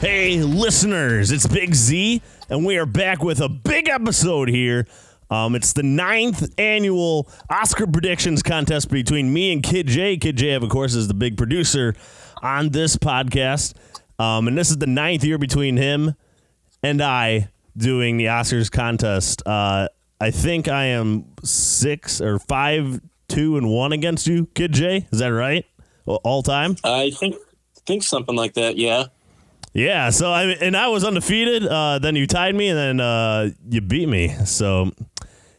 Hey, listeners, it's Big Z, and we are back with a big episode here. Um, it's the ninth annual Oscar predictions contest between me and Kid J. Kid J, of course, is the big producer on this podcast. Um, and this is the ninth year between him and I doing the Oscars contest. Uh, I think I am six or five, two, and one against you, Kid J. Is that right? All time? I think think something like that. Yeah. Yeah, so I and I was undefeated. Uh, then you tied me, and then uh, you beat me. So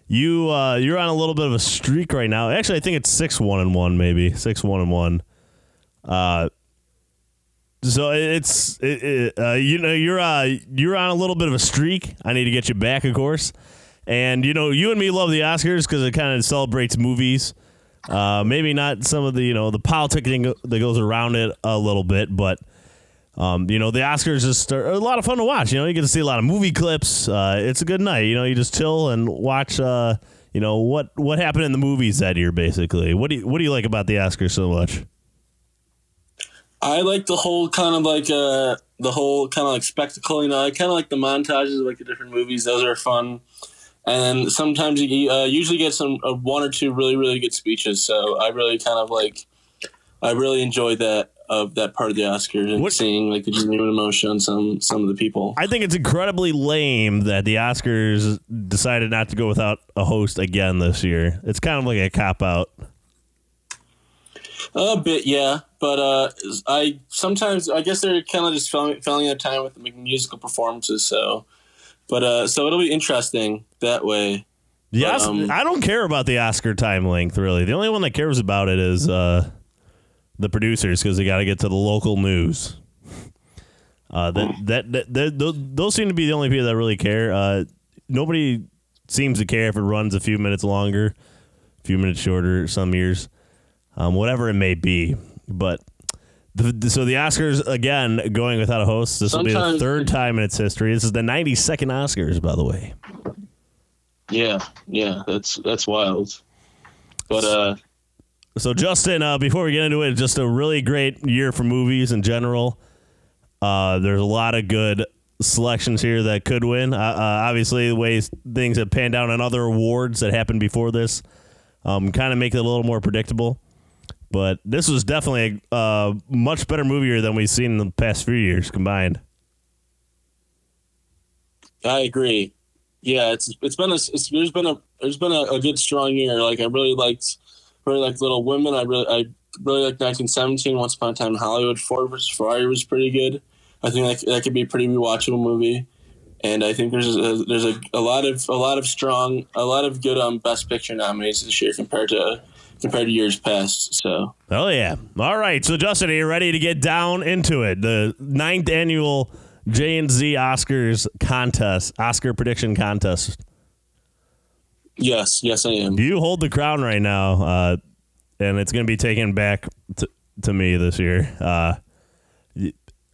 you uh, you're on a little bit of a streak right now. Actually, I think it's six one and one, maybe six one and one. Uh, so it's it, it, uh, you know you're uh, you're on a little bit of a streak. I need to get you back, of course. And you know you and me love the Oscars because it kind of celebrates movies. Uh, maybe not some of the you know the politicking that goes around it a little bit, but um, you know, the Oscars just are a lot of fun to watch. You know, you get to see a lot of movie clips. Uh, it's a good night. You know, you just chill and watch. Uh, you know what what happened in the movies that year, basically. What do you what do you like about the Oscars so much? I like the whole kind of like uh the whole kind of like spectacle. You know, I kind of like the montages of like the different movies. Those are fun. And sometimes you uh, usually get some uh, one or two really really good speeches. So I really kind of like I really enjoy that of that part of the Oscars and what? seeing like the genuine emotion on some some of the people. I think it's incredibly lame that the Oscars decided not to go without a host again this year. It's kind of like a cop out. A bit, yeah, but uh, I sometimes I guess they're kind of just filling, filling their time with the musical performances. So, but uh, so it'll be interesting that way. Yes, um, I don't care about the Oscar time length really. The only one that cares about it is uh, the producers because they got to get to the local news. Uh, that, that, that, that, those seem to be the only people that really care. Uh, nobody seems to care if it runs a few minutes longer, a few minutes shorter, some years, um, whatever it may be. But the, so the Oscars again going without a host. This Sometimes, will be the third time in its history. This is the 92nd Oscars, by the way. Yeah, yeah, that's that's wild. But uh, so, Justin, uh, before we get into it, just a really great year for movies in general. Uh, there's a lot of good selections here that could win. Uh, uh obviously, the way things have panned out on other awards that happened before this um, kind of make it a little more predictable. But this was definitely a uh, much better movie year than we've seen in the past few years combined. I agree. Yeah, it's it's been a it's, there's been a there's been a, a good strong year. Like I really liked really like Little Women. I really I really like 1917. Once Upon a Time in Hollywood. Ford vs Ferrari was pretty good. I think that, that could be a pretty rewatchable movie. And I think there's a, there's a, a lot of a lot of strong a lot of good um best picture nominees this year compared to compared to years past. So oh yeah, all right. So Justin, are you ready to get down into it? The ninth annual J and Z Oscars contest, Oscar prediction contest. Yes, yes, I am. You hold the crown right now, uh, and it's going to be taken back to, to me this year. Uh,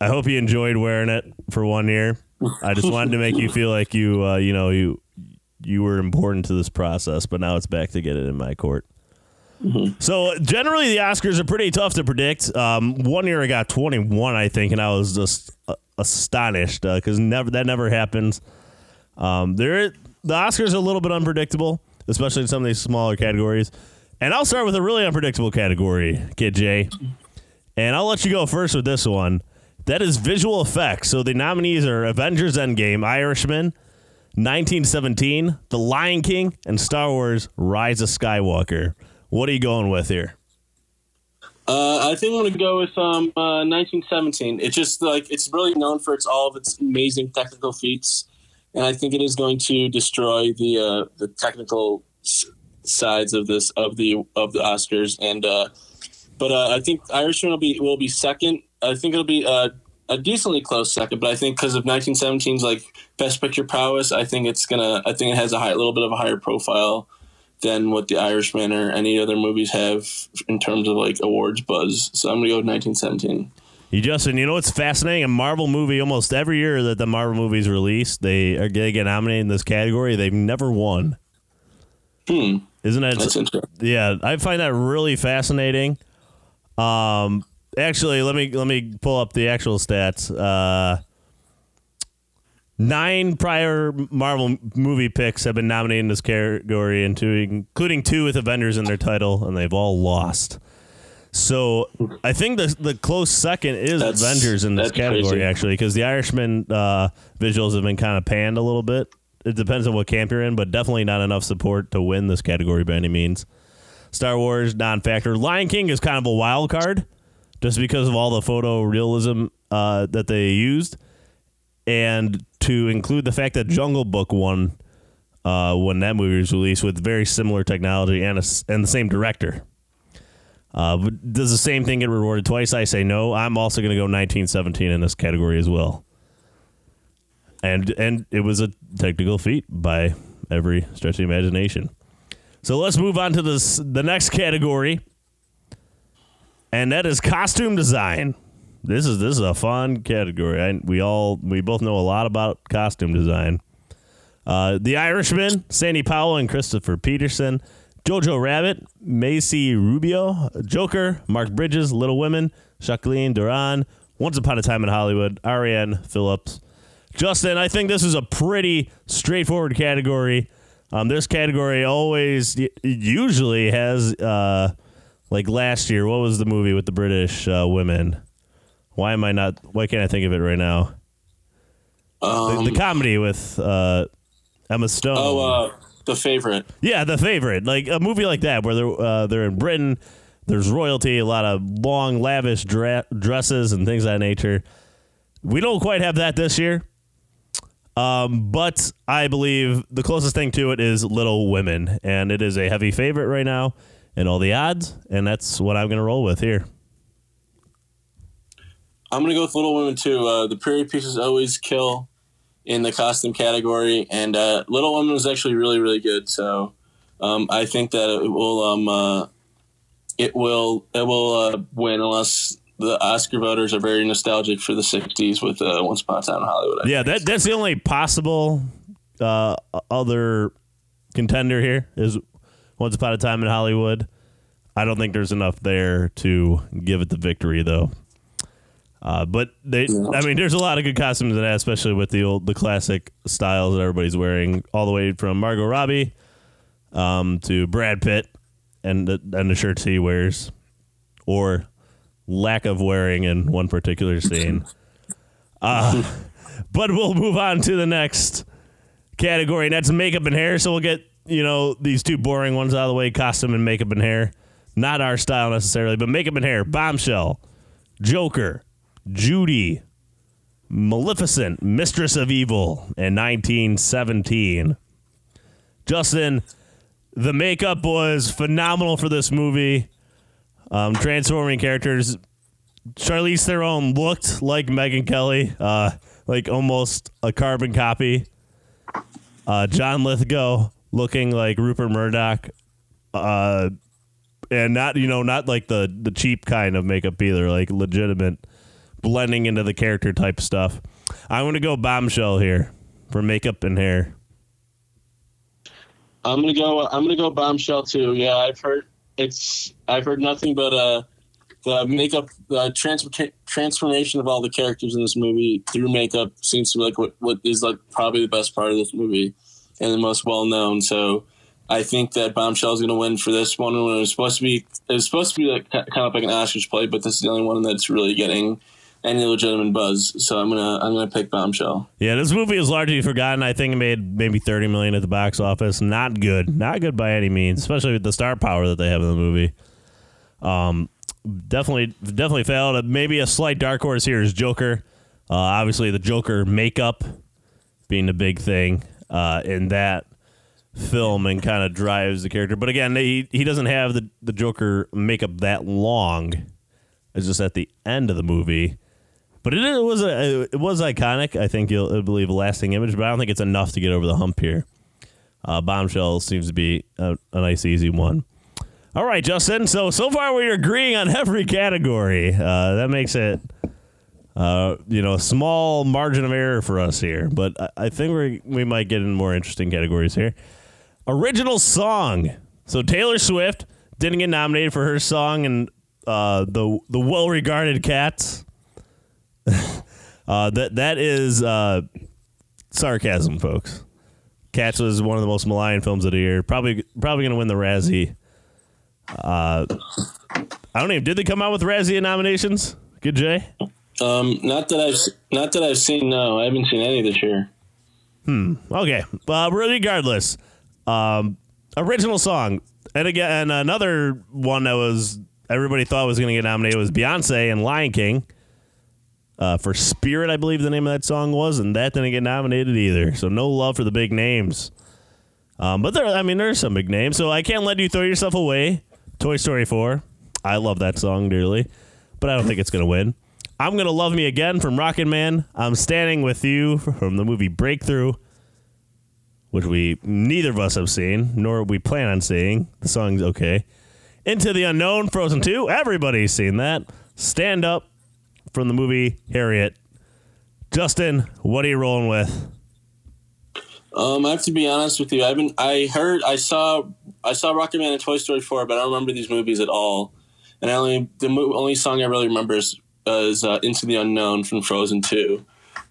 I hope you enjoyed wearing it for one year. I just wanted to make you feel like you, uh, you know, you you were important to this process, but now it's back to get it in my court. Mm-hmm. So generally, the Oscars are pretty tough to predict. Um, one year I got 21, I think, and I was just uh, astonished because uh, never that never happens. Um, there the Oscars are a little bit unpredictable, especially in some of these smaller categories. And I'll start with a really unpredictable category, Kid J. And I'll let you go first with this one. That is visual effects. So the nominees are Avengers Endgame, Irishman, 1917, The Lion King, and Star Wars Rise of Skywalker. What are you going with here? Uh, I think I'm going to go with um, uh, 1917. It's just like it's really known for its all of its amazing technical feats and I think it is going to destroy the uh, the technical s- sides of this of the of the Oscars. And uh, but uh, I think Irishman will be will be second. I think it'll be uh, a decently close second, but I think because of 1917's like best picture prowess, I think it's gonna. I think it has a high, little bit of a higher profile than what the Irishman or any other movies have in terms of like awards buzz. So I'm gonna go with 1917. You Justin, you know what's fascinating? A Marvel movie almost every year that the Marvel movies release, they are they get nominated in this category. They've never won. Hmm. Isn't that? That's interesting. Yeah, I find that really fascinating. Um, actually, let me let me pull up the actual stats. Uh, Nine prior Marvel movie picks have been nominated in this category, including two with Avengers in their title, and they've all lost. So I think the the close second is That's- Avengers in this category crazy. actually, because the Irishman uh, visuals have been kind of panned a little bit. It depends on what camp you're in, but definitely not enough support to win this category by any means. Star Wars non-factor. Lion King is kind of a wild card, just because of all the photorealism uh, that they used, and to include the fact that Jungle Book won uh, when that movie was released with very similar technology and a and the same director. Uh, does the same thing get rewarded twice? I say no. I'm also going to go 1917 in this category as well. And and it was a technical feat by every stretch of the imagination. So let's move on to this the next category, and that is costume design. This is this is a fun category. I, we all we both know a lot about costume design. Uh, the Irishman, Sandy Powell and Christopher Peterson, Jojo Rabbit, Mayes Rubeo, Joker, Mark Bridges, Little Women, Jacqueline Durran, Once Upon a Time in Hollywood, Arianne Phillips. Justin, I think this is a pretty straightforward category. Um, this category always usually has uh, like last year. What was the movie with the British uh, women? Why am I not? Why can't I think of it right now? The, Um, the comedy with uh, Emma Stone. oh, uh, the favorite. Yeah, the favorite, like a movie like that where they're uh, they're in Britain. There's royalty, a lot of long, lavish dra- dresses and things of that nature. We don't quite have that this year, um, but I believe the closest thing to it is Little Women, and it is a heavy favorite right now and all the odds, and that's what I'm going to roll with here. I'm gonna go with Little Women too. Uh, the period pieces always kill in the costume category, and uh, Little Women was actually really, really good. So um, I think that it will, um, uh, it will, it will uh, win unless the Oscar voters are very nostalgic for the '60s with uh, Once Upon a Time in Hollywood. I Yeah, that that's the only possible uh, other contender here is Once Upon a Time in Hollywood. I don't think there's enough there to give it the victory, though. Uh, but they, I mean, there's a lot of good costumes in that, especially with the old, the classic styles that everybody's wearing, all the way from Margot Robbie um, to Brad Pitt and the and the shirts he wears, or lack of wearing in one particular scene. Uh, but we'll move on to the next category, and that's makeup and hair. So we'll get you know these two boring ones out of the way: costume and makeup and hair. Not our style necessarily, but makeup and hair. Bombshell, Joker, Judy, Maleficent, Mistress of Evil, in 1917. Justin, the makeup was phenomenal for this movie. Um, transforming characters. Charlize Theron looked like Megyn Kelly, uh, like almost a carbon copy. Uh, John Lithgow looking like Rupert Murdoch, uh, and not you know not like the the cheap kind of makeup either, like legitimate blending into the character type stuff. I'm gonna go bombshell here for makeup and hair. I'm gonna go. I'm gonna go bombshell too. Yeah, I've heard it's. I've heard nothing but uh, the makeup, the trans- transformation of all the characters in this movie through makeup seems to be like what, what is like probably the best part of this movie and the most well known. So I think that Bombshell is gonna win for this one. When it was supposed to be, it was supposed to be like kind of like an Oscars play, but this is the only one that's really getting any legitimate buzz. So I'm gonna I'm gonna pick Bombshell. Yeah, this movie is largely forgotten. I think it made maybe 30 million at the box office. Not good. Not good by any means, especially with the star power that they have in the movie. Um, definitely, definitely failed. Maybe a slight dark horse here is Joker. Uh, obviously, the Joker makeup being the big thing uh, in that film and kind of drives the character. But again, he he doesn't have the the Joker makeup that long. It's just at the end of the movie. But it, it was a it was iconic. I think you'll, leave a lasting image. But I don't think it's enough to get over the hump here. Uh, Bombshell seems to be a, a nice, easy one. All right, Justin. So so far we're agreeing on every category. Uh, that makes it, uh, you know, a small margin of error for us here. But I, I think we we might get in more interesting categories here. Original song. So Taylor Swift didn't get nominated for her song and uh, the the well regarded Cats. uh, that that is uh, sarcasm, folks. Cats was one of the most maligned films of the year. Probably, probably going to win the Razzie. Uh, I don't even. Did they come out with Razzie nominations? Kid J. Um, not that I've not that I've seen. No, I haven't seen any this year. Hmm. Okay. Uh, regardless, um, original song, and again, another one that was everybody thought was going to get nominated was Beyonce and Lion King. Uh, for Spirit, I believe the name of that song was, and that didn't get nominated either. So no love for the big names. Um, but there, I mean, there's some big names. So I can't let you throw yourself away. Toy Story 4. I love that song dearly, but I don't think it's going to win. I'm to Love Me Again from Rocketman. I'm Standing With You from the movie Breakthrough, which we neither of us have seen, nor we plan on seeing. The song's okay. Into the Unknown, Frozen 2. Everybody's seen that. Stand Up from the movie Harriet. Justin, what are you rolling with? Um, I have to be honest with you. I haven't. I heard. I saw. I saw Rocketman and Toy Story four, but I don't remember these movies at all. And I only the mo- only song I really remember is, uh, is uh, "Into the Unknown" from Frozen two.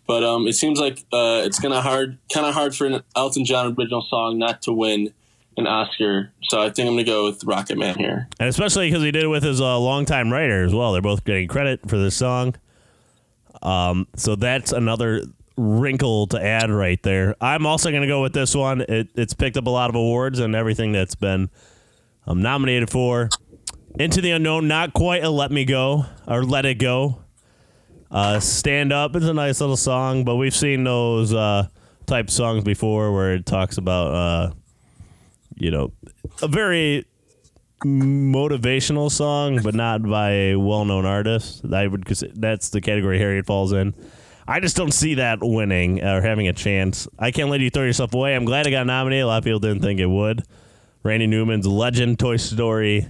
But um, it seems like uh, it's gonna hard, kind of hard for an Elton John original song not to win an Oscar. So I think I'm gonna go with Rocketman here. And especially because he did it with his uh, longtime writer as well. They're both getting credit for this song. Um, so that's another wrinkle to add right there. I'm also going to go with this one. It, it's picked up a lot of awards and everything that's been um, nominated for. Into the Unknown, not quite a Let Me Go or Let It Go. Uh, Stand Up is a nice little song, but we've seen those uh, type songs before where it talks about, uh, you know, a very motivational song, but not by a well-known artist. I would cause that's the category Harriet falls in. I just don't see that winning or having a chance. I can't let you throw yourself away. I'm glad it got nominated. A lot of people didn't think it would. Randy Newman's Legend Toy Story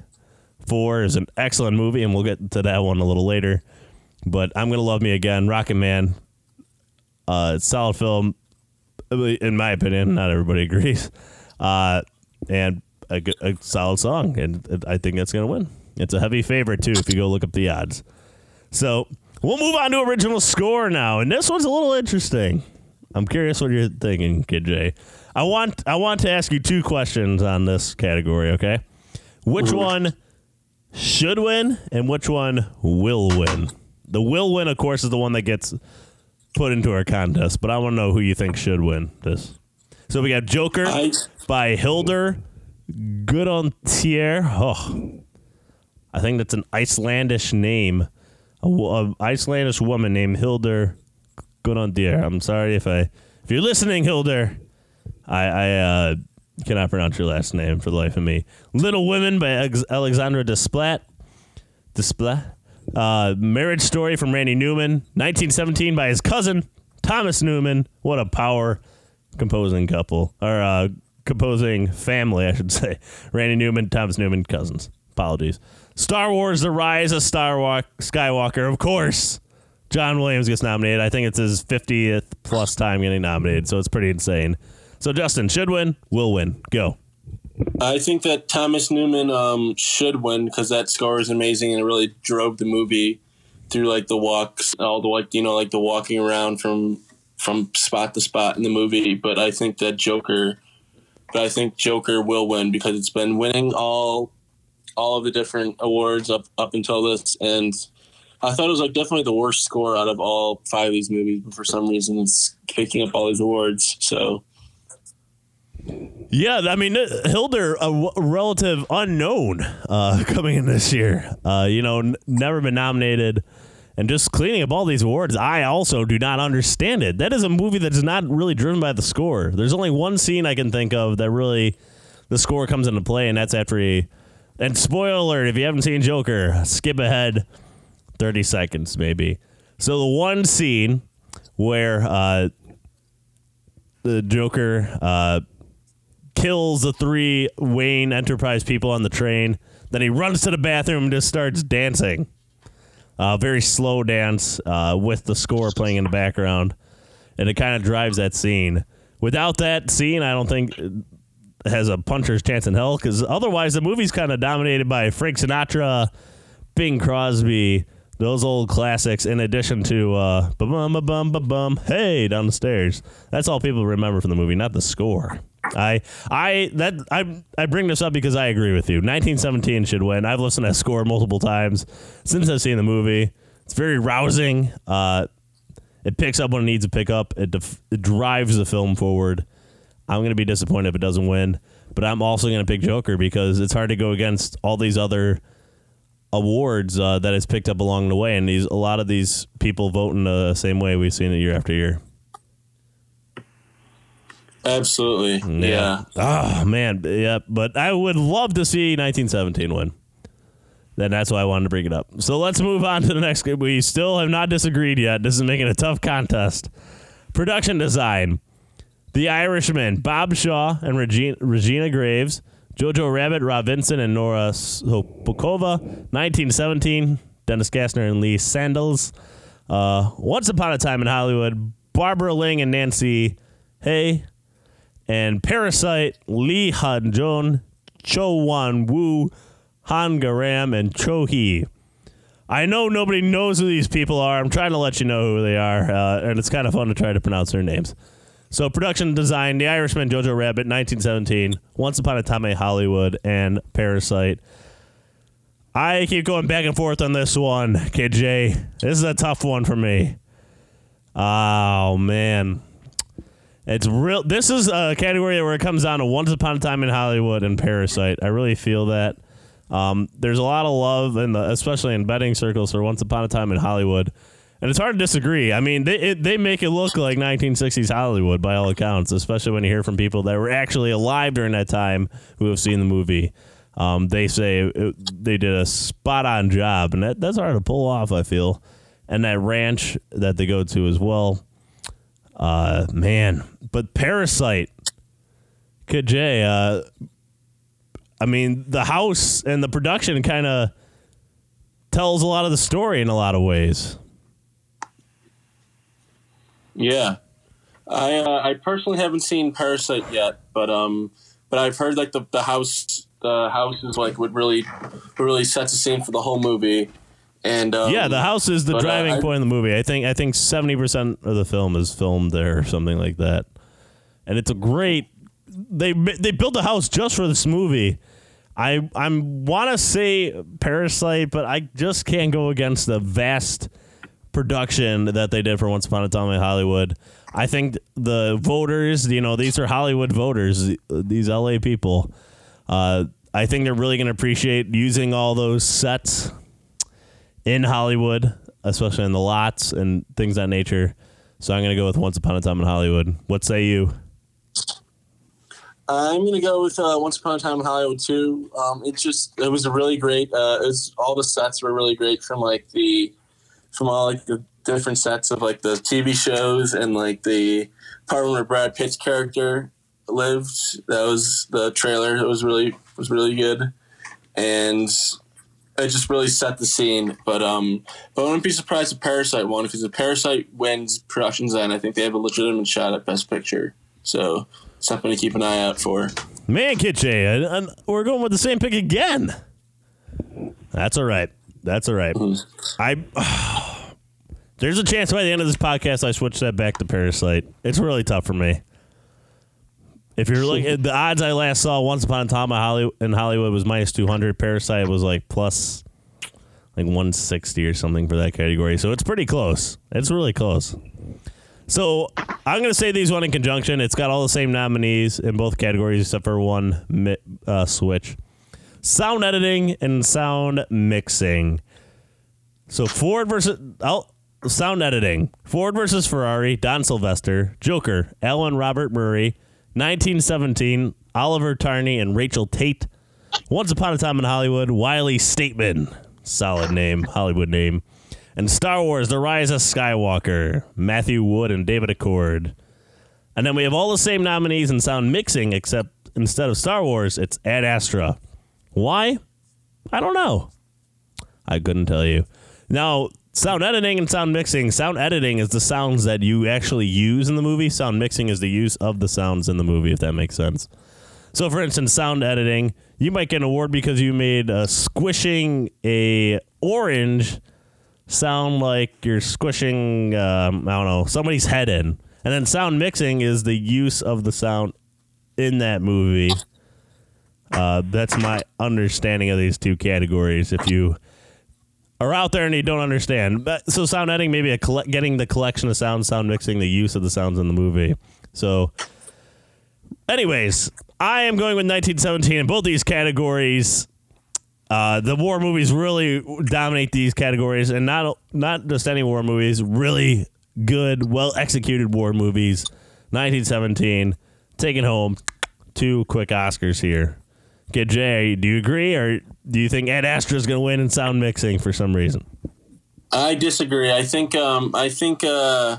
4 is an excellent movie, and we'll get to that one a little later. But I'm to love me again. Rocketman, uh, solid film, in my opinion. Not everybody agrees. Uh, and a, a solid song, and I think that's going to win. It's a heavy favorite, too, if you go look up the odds. So we'll move on to original score now, and this one's a little interesting. I'm curious what you're thinking, Kid J. I want I want to ask you two questions on this category. Okay, which one should win, and which one will win? The will win, of course, is the one that gets put into our contest. But I want to know who you think should win this. So we got Joker I by Hildur Gudnadottir. Oh, I think that's an Icelandish name. A, a Icelandish woman named Hildur Gudnadottir. I'm sorry if I, if you're listening, Hildur, I, I uh, cannot pronounce your last name for the life of me. Little Women by Ex- Alexandre Desplat. Desplat. Uh, Marriage Story from Randy Newman. 1917 by his cousin Thomas Newman. What a power composing couple or uh, composing family, I should say. Randy Newman, Thomas Newman, cousins. Apologies. Star Wars: The Rise of Star Skywalker, of course. John Williams gets nominated. I think it's his 50th plus time getting nominated, so it's pretty insane. So Justin should win, will win. Go. I think that Thomas Newman um, should win because that score is amazing and it really drove the movie through like the walks, all the like you know like the walking around from from spot to spot in the movie. But I think that Joker, but I think Joker will win because it's been winning all all of the different awards up up until this, and I thought it was like definitely the worst score out of all five of these movies. But for some reason, it's picking up all these awards. So Yeah, I mean Hildur, a relative unknown uh, coming in this year. Uh, you know, n- never been nominated, and just cleaning up all these awards. I also do not understand it. That is a movie that is not really driven by the score. There's only one scene I can think of that really the score comes into play, and that's after he. And spoiler alert: if you haven't seen Joker, skip ahead thirty seconds maybe. So the one scene where uh, the Joker. Uh, kills the three Wayne Enterprise people on the train. Then he runs to the bathroom and just starts dancing. Uh, very slow dance uh, with the score playing in the background. And it kind of drives that scene. Without that scene, I don't think it has a puncher's chance in hell because otherwise the movie's kind of dominated by Frank Sinatra, Bing Crosby, those old classics. In addition to uh, bum bum ba bum, hey down the stairs. That's all people remember from the movie, not the score. I I that I I bring this up because I agree with you. 1917 should win. I've listened to that score multiple times since I've seen the movie. It's very rousing. Uh, it picks up when it needs to pick up. It, def- it drives the film forward. I'm going to be disappointed if it doesn't win, but I'm also going to pick Joker because it's hard to go against all these other awards uh, that it's picked up along the way, and these a lot of these people vote in the same way we've seen it year after year. Absolutely. Yeah. Oh man, yeah. But I would love to see 1917 win. Then that's why I wanted to bring it up. So let's move on to the next game. We still have not disagreed yet. This is making a tough contest. Production design: The Irishman, Bob Shaw and Regina, Regina Graves, Jojo Rabbit, Ra Vincent, and Nora Sopokova. 1917, Dennis Gassner and Lee Sandales. Uh, Once Upon a Time in Hollywood, Barbara Ling and Nancy Haigh and Parasite, Lee Han Jun, Cho Won Woo, Han Garam, and Cho Hee. I know nobody knows who these people are. I'm trying to let you know who they are, uh, and it's kind of fun to try to pronounce their names. So, production design The Irishman, Jojo Rabbit, 1917, Once Upon a Time in Hollywood, and Parasite. I keep going back and forth on this one, KJ. This is a tough one for me. Oh, man. It's real. This is a category where it comes down to Once Upon a Time in Hollywood and Parasite. I really feel that. Um, there's a lot of love, in the, especially in betting circles, for Once Upon a Time in Hollywood, and it's hard to disagree. I mean, they it, they make it look like 1960s Hollywood by all accounts, especially when you hear from people that were actually alive during that time who have seen the movie. Um, they say it, they did a spot on job, and that, that's hard to pull off. I feel, and that ranch that they go to as well. Uh, man, but Parasite, Kajay, uh, I mean, the house and the production kind of tells a lot of the story in a lot of ways. Yeah. I uh, I personally haven't seen Parasite yet, but um, but I've heard like the, the house the house is like would really really sets the scene for the whole movie, and um, yeah, the house is the uh, driving I- point in the movie. I think I think seventy percent of the film is filmed there or something like that, and it's a great. They they built a house just for this movie. I I'm want to say Parasite, but I just can't go against the vast production that they did for Once Upon a Time in Hollywood. I think the voters, you know, these are Hollywood voters, these LA people. Uh, I think they're really going to appreciate using all those sets in Hollywood, especially in the lots and things that nature. So I'm going to go with Once Upon a Time in Hollywood. What say you? I'm gonna go with uh, Once Upon a Time in Hollywood too. Um, it just it was a really great. Uh, it was, all the sets were really great from like the from all like the different sets of like the TV shows and like the part where Brad Pitt's character lived. That was the trailer. It was really was really good, and it just really set the scene. But um, but I wouldn't be surprised if Parasite won because if Parasite wins production design, I think they have a legitimate shot at Best Picture. So something to keep an eye out for. Man, and, and we're going with the same pick again. That's all right. That's all right. I there's a chance by the end of this podcast I switch that back to Parasite. It's really tough for me. If you're looking at the odds I last saw once upon a time in Hollywood, in Hollywood was minus 200. Parasite was like plus like 160 or something for that category. So it's pretty close. It's really close. So I'm going to say these one in conjunction. It's got all the same nominees in both categories except for one uh, switch. Sound editing and sound mixing. So Ford versus oh, sound editing. Ford versus Ferrari. Don Sylvester. Joker. Alan Robert Murray. 1917. Oliver Tarney and Rachel Tate. Once Upon a Time in Hollywood. Wylie Stateman. Solid name. Hollywood name. And Star Wars: The Rise of Skywalker. Matthew Wood and David Acord. And then we have all the same nominees in sound mixing, except instead of Star Wars, it's Ad Astra. Why? I don't know. I couldn't tell you. Now, sound editing and sound mixing. Sound editing is the sounds that you actually use in the movie. Sound mixing is the use of the sounds in the movie, if that makes sense. So, for instance, sound editing, you might get an award because you made uh, squishing a orange sound like you're squishing, um, I don't know, somebody's head in. And then sound mixing is the use of the sound in that movie. Uh, that's my understanding of these two categories. If you are out there and you don't understand, but, so sound editing, maybe a colle- getting the collection of sounds, sound mixing, the use of the sounds in the movie. So, anyways, I am going with 1917 in both these categories. Uh, the war movies really dominate these categories, and not not just any war movies, really good, well executed war movies. 1917, taking home two quick Oscars here. Kid J, do you agree, or do you think Ad Astra is going to win in sound mixing for some reason? I disagree. I think um, I think uh,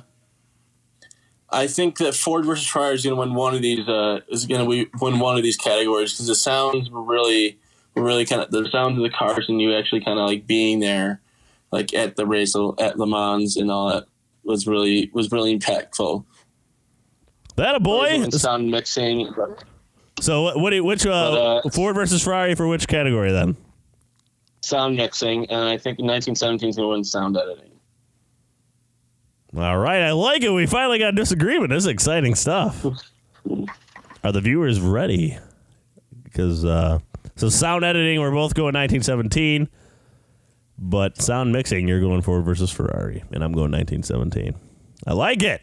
I think that Ford versus Ferrari is going to win one of these. Uh, is going to win one of these categories because the sounds were really, were really kind of the sounds of the cars and you actually kind of like being there, like at the race at Le Mans and all that was really was really impactful. That a boy. Sound mixing. So what? what which uh, but, uh, Ford versus Ferrari for which category then? Sound mixing, and I think 1917 is going to win sound editing. All right, I like it. We finally got a disagreement. This is exciting stuff. Are the viewers ready? Because uh, so sound editing, we're both going 1917, but sound mixing, you're going Ford versus Ferrari, and I'm going 1917. I like it.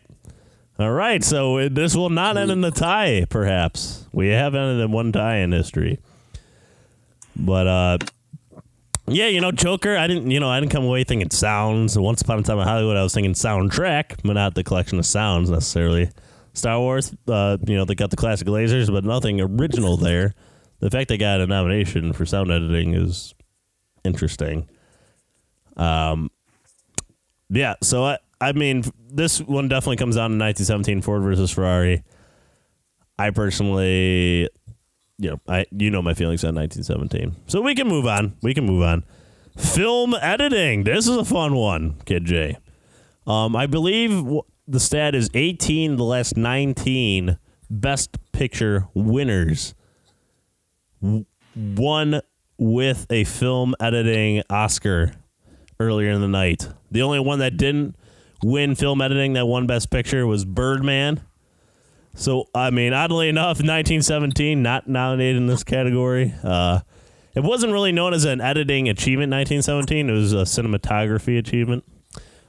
All right, so this will not end in a tie, perhaps. We have ended in one tie in history. But uh, yeah, you know, Joker. I didn't, you know, I didn't come away thinking sounds. Once upon a time in Hollywood, I was thinking soundtrack, but not the collection of sounds necessarily. Star Wars, uh, you know, they got the classic lasers, but nothing original there. The fact they got a nomination for sound editing is interesting. Um, yeah, so I, I mean, this one definitely comes down to 1917 Ford versus Ferrari. I personally, you know, I you know my feelings on 1917, so we can move on. We can move on. Film editing. This is a fun one, Kid J. Um, I believe the stat is 18 the last 19 Best Picture winners won with a film editing Oscar earlier in the night. The only one that didn't win film editing that won Best Picture was Birdman. So, I mean, oddly enough, 1917 not nominated in this category. Uh, it wasn't really known as an editing achievement 1917. It was a cinematography achievement,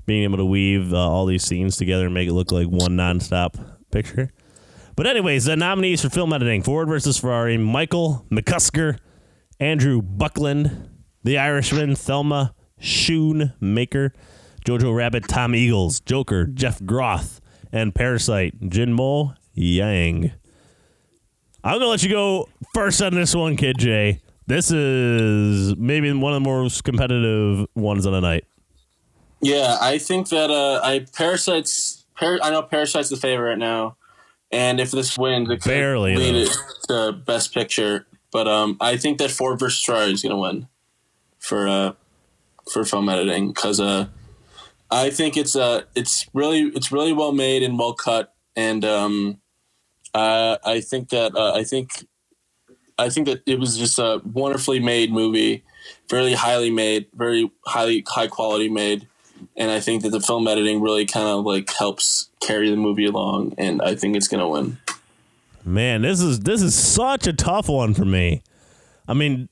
being able to weave uh, all these scenes together and make it look like one nonstop picture. But anyways, the nominees for film editing: Ford versus Ferrari, Michael McCusker, Andrew Buckland, The Irishman, Thelma Schoonmaker, Jojo Rabbit, Tom Eagles, Joker, Jeff Groth, and Parasite, Jin Mo Yang. I'm gonna let you go first on this one, Kid J. This is maybe one of the most competitive ones on the night. Yeah, I think that uh, I Parasite's. Par- I know Parasite's the favorite now, and if this wins, it could barely lead it to Best Picture. But um, I think that Ford versus Ferrari is gonna win for uh for film editing because uh I think it's uh it's really it's really well made and well cut, and um, uh, I think that uh, I think I think that it was just a wonderfully made movie, very highly made, very highly high quality made, and I think that the film editing really kind of like helps carry the movie along, and I think it's gonna win. Man, this is this is such a tough one for me. I mean,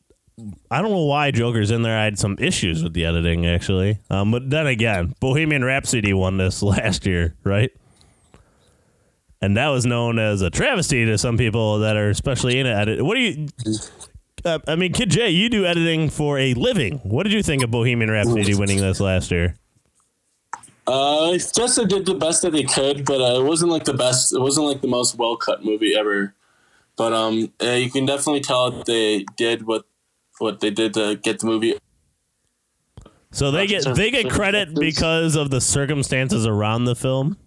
I don't know why Joker's in there. I had some issues with the editing actually. Um, but then again, Bohemian Rhapsody won this last year, right? And that was known as a travesty to some people that are especially in edit. What do you? Uh, I mean, Kid J, you do editing for a living. What did you think of Bohemian Rhapsody winning this last year? Uh, just they did the best that they could, but uh, it wasn't like the best. It wasn't like the most well cut movie ever. But um, uh, you can definitely tell they did what what they did to get the movie. So they get they get credit because of the circumstances around the film.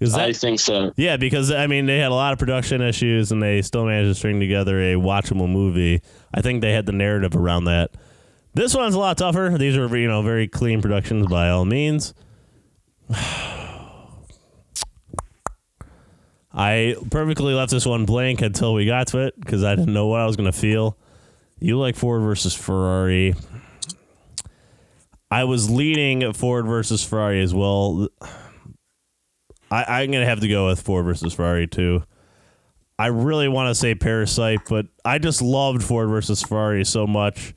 That, I think so. Yeah, because I mean they had a lot of production issues and they still managed to string together a watchable movie. I think they had the narrative around that. This one's a lot tougher. These are you know very clean productions by all means. I perfectly left this one blank until we got to it because I didn't know what I was going to feel. You like Ford versus Ferrari. I was leaning Ford versus Ferrari as well. I, I'm gonna have to go with Ford versus Ferrari too. I really want to say Parasite, but I just loved Ford versus Ferrari so much.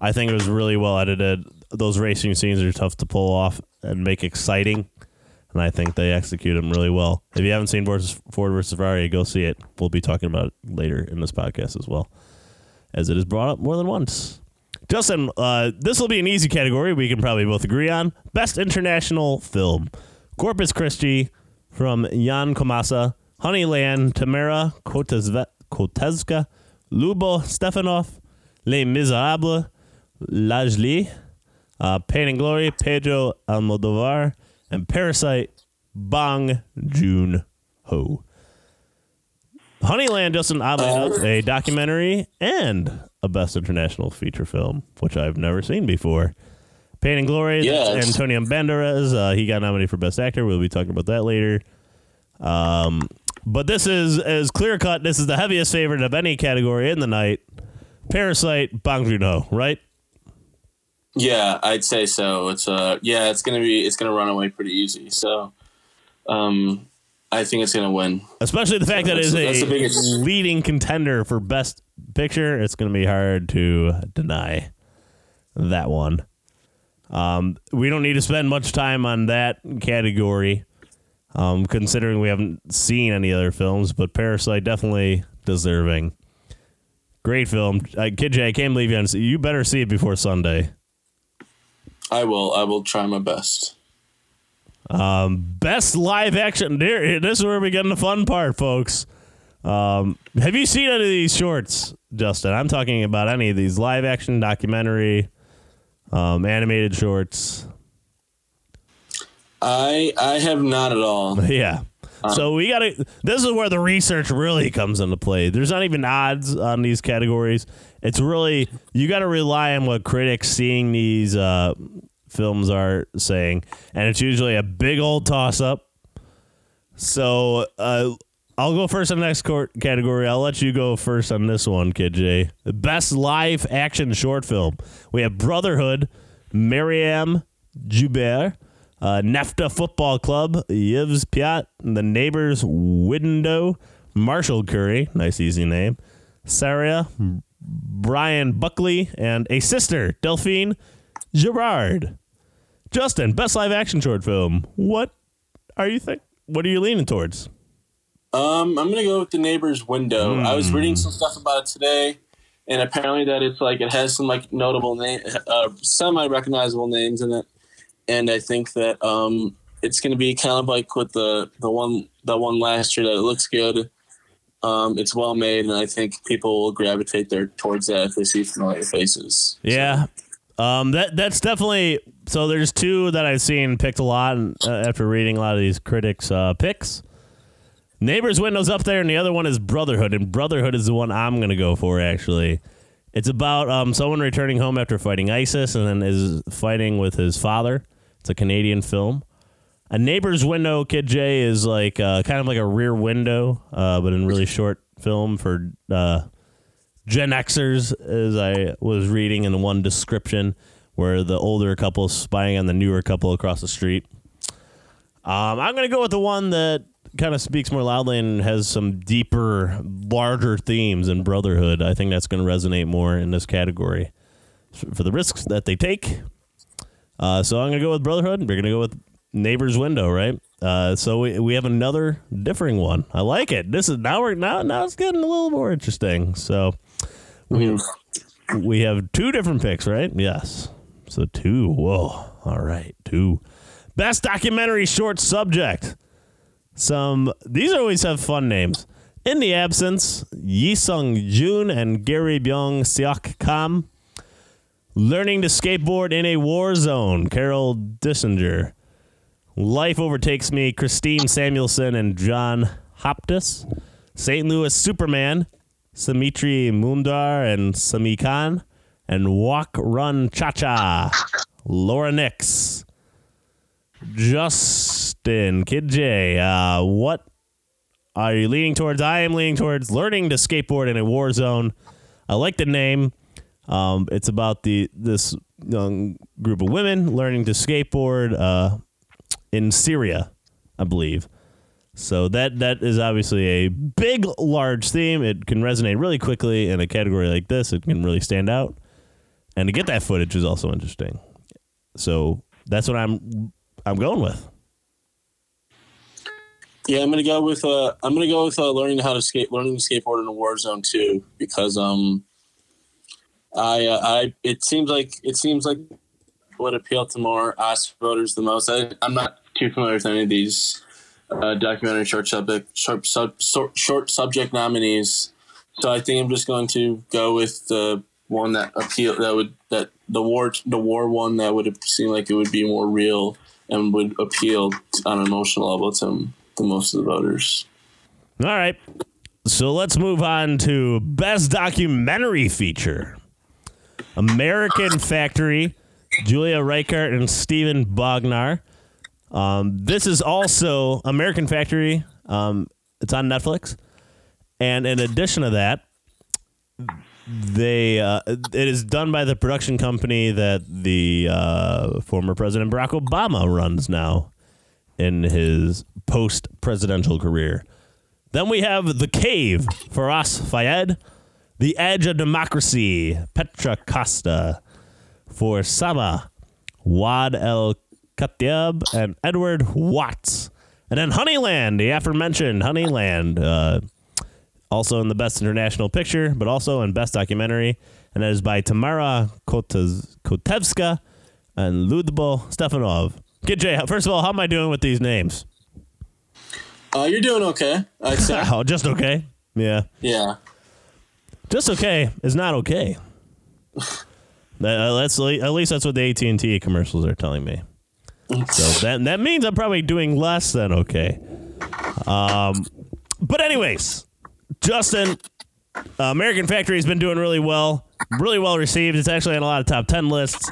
I think it was really well edited. Those racing scenes are tough to pull off and make exciting, and I think they execute them really well. If you haven't seen Ford versus Ferrari, go see it. We'll be talking about it later in this podcast as well, as it is brought up more than once. Justin, uh, this will be an easy category we can probably both agree on. Best international film: Corpus Christi from Jan Komasa, Honeyland, Tamara Kotezve- Kotezka, Lubo Stefanov, Les Miserables, Ladj Ly, uh, Pain and Glory, Pedro Almodovar, and Parasite, Bong Joon Ho. Honeyland Justin oddly enough, a documentary and a Best International Feature Film, which I've never seen before. Pain and Glory, Yes. that's Antonio Banderas. Uh, he got nominated for Best Actor. We'll be talking about that later. Um, but this is as clear cut. This is the heaviest favorite of any category in the night. Parasite, Bong Joon Ho, right? Yeah, I'd say so. It's uh yeah, it's gonna be it's gonna run away pretty easy. So um I think it's gonna win. Especially the fact that it is a biggest- leading contender for Best Picture. It's going to be hard to deny that one. Um, we don't need to spend much time on that category, um, considering we haven't seen any other films. But Parasite definitely deserving. Great film, uh, Kid J. I can't believe you. You better see it before Sunday. I will I will try my best. Best live action. Here, this is where we get in the fun part, folks. Um, have you seen any of these shorts, Justin? I'm talking about any of these live action documentary, um, animated shorts. I I have not at all. Yeah. So we got to. This is where the research really comes into play. There's not even odds on these categories. It's really you got to rely on what critics seeing these uh, films are saying, and it's usually a big old toss up. So uh, I'll go first on the next court category. I'll let you go first on this one, Kid J. Best live action short film. We have Brotherhood, Meryam Joobeur, uh, Nefta Football Club, Yves Piat, The Neighbors Window, Marshall Curry, nice easy name, Sarah, Bryan Buckley, and a sister, Delphine Girard. Justin, best live action short film. What are you think? What are you leaning towards? Um, I'm gonna go with the neighbor's window. I was reading some stuff about it today, and apparently that it's like it has some like notable name, uh, semi recognizable names in it, and I think that um, it's gonna be kind of like with the the one the one last year that it looks good. Um, it's well made, and I think people will gravitate there towards that if they see familiar faces. Yeah. Um, that that's definitely so. There's two that I've seen picked a lot uh, after reading a lot of these critics' uh, picks. Neighbors Windows up there, and the other one is Brotherhood, and Brotherhood is the one I'm gonna go for. Actually, it's about um, someone returning home after fighting ISIS, and then is fighting with his father. It's a Canadian film. A Neighbor's Window, Kid J is like uh, kind of like a Rear Window, uh, but in really short film for uh, Gen Xers, as I was reading in one description, where the older couple spying on the newer couple across the street. Um, I'm going to go with the one that kind of speaks more loudly and has some deeper, larger themes in Brotherhood. I think that's going to resonate more in this category for the risks that they take. Uh, so I'm going to go with Brotherhood. We're going to go with Neighbor's Window, right? Uh, so we, we have another differing one. I like it. This is now we're now now it's getting a little more interesting. So we mm-hmm. we have two different picks, right? Yes. So two. Whoa. All right. Two. Best documentary short subject. Some these always have fun names. In the absence, Yi Sung Jun and Gary Byung Seok Kam. Learning to skateboard in a war zone, Carol Dysinger. Life Overtakes Me, Kristine Samuelson and John Haptas. St. Louis Superman, Smriti Mundhra and Sami Khan. And Walk Run Cha Cha, Laura Nix. Justin, Kid J, uh, what are you leaning towards? I am leaning towards learning to skateboard in a war zone. I like the name. Um, it's about the this young group of women learning to skateboard uh, in Syria, I believe. So that that is obviously a big, large theme. It can resonate really quickly in a category like this. It can really stand out, and to get that footage is also interesting. So that's what I'm I'm going with. Yeah, I'm gonna go with uh, I'm gonna go with uh, learning how to skate, learning to skateboard in a war zone too, because um, I uh, I it seems like it seems like what appealed to more us voters the most. I, I'm not too familiar with any of these uh, documentary short subject short sub short, subject nominees, so I think I'm just going to go with the one that appeal that would that the war the war one that would seem like it would be more real and would appeal on an emotional level to to most of the voters. All right. So let's move on to best documentary feature. American Factory, Julia Reichert and Steven Bognar. Um, this is also American Factory. Um, it's on Netflix, and in addition to that, they uh, it is done by the production company that the uh, former President Barack Obama runs now in his post presidential career. Then we have The Cave, Firas Fayyad, The Edge of Democracy, Petra Costa, for Sama, Waad Al Kateab, and Edward Watts. And then Honeyland, the aforementioned Honeyland, uh, also in the Best International Picture, but also in Best Documentary. And that is by Tamara Kotez- Kotevska and Ludbo Stefanov. Kid J, first of all, how am I doing with these names? Uh, you're doing okay. I'd say. Oh, just okay. Yeah, yeah. just okay is not okay. That- uh, that's at least that's what the AT and T commercials are telling me. So that that means I'm probably doing less than okay. Um, but anyways, Justin, uh, American Factory has been doing really well, really well received. It's actually on a lot of top ten lists.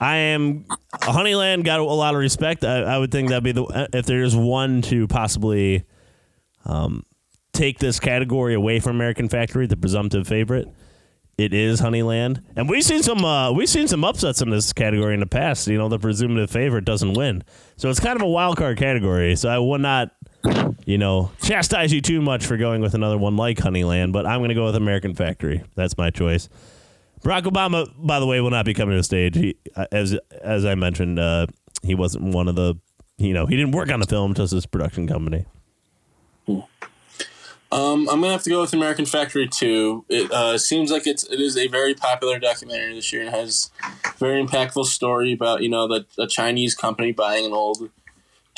I am Honeyland got a lot of respect. I, I would think that'd be the if there's one to possibly um, take this category away from American Factory, the presumptive favorite. It is Honeyland, and we've seen some uh, we've seen some upsets in this category in the past. You know, the presumptive favorite doesn't win, so it's kind of a wild card category. So I would not, you know, chastise you too much for going with another one like Honeyland, but I'm going to go with American Factory. That's my choice. Barack Obama, by the way, will not be coming to the stage. He, uh, as as I mentioned, uh, he wasn't one of the, you know, he didn't work on the film, just his production company. Um, I'm gonna have to go with American Factory too. It uh, seems like it's it is a very popular documentary this year and has very impactful story about you know the a Chinese company buying an old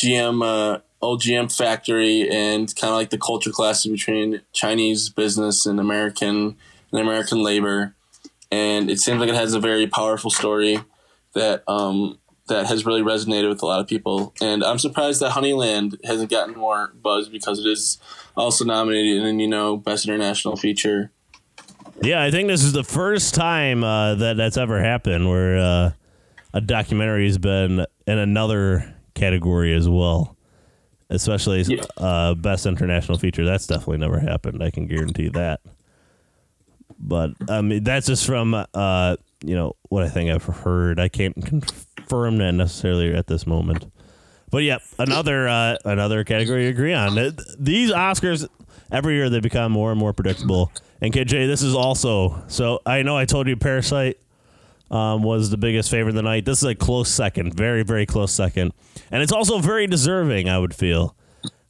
GM uh, old GM factory and kind of like the culture clashes between Chinese business and American and American labor. And it seems like it has a very powerful story that um, that has really resonated with a lot of people. And I'm surprised that Honeyland hasn't gotten more buzz because it is also nominated in you know best international feature. Yeah, I think this is the first time uh, that that's ever happened where uh, a documentary has been in another category as well, especially Yeah. uh, best international feature. That's definitely never happened. I can guarantee that. But I mean, that's just from uh, you know what I think I've heard. I can't confirm that necessarily at this moment. But yeah, another uh, another category to agree on. These Oscars every year they become more and more predictable. And KJ, this is also so. I know I told you Parasite um, was the biggest favorite of the night. This is a close second, very very close second, and it's also very deserving. I would feel.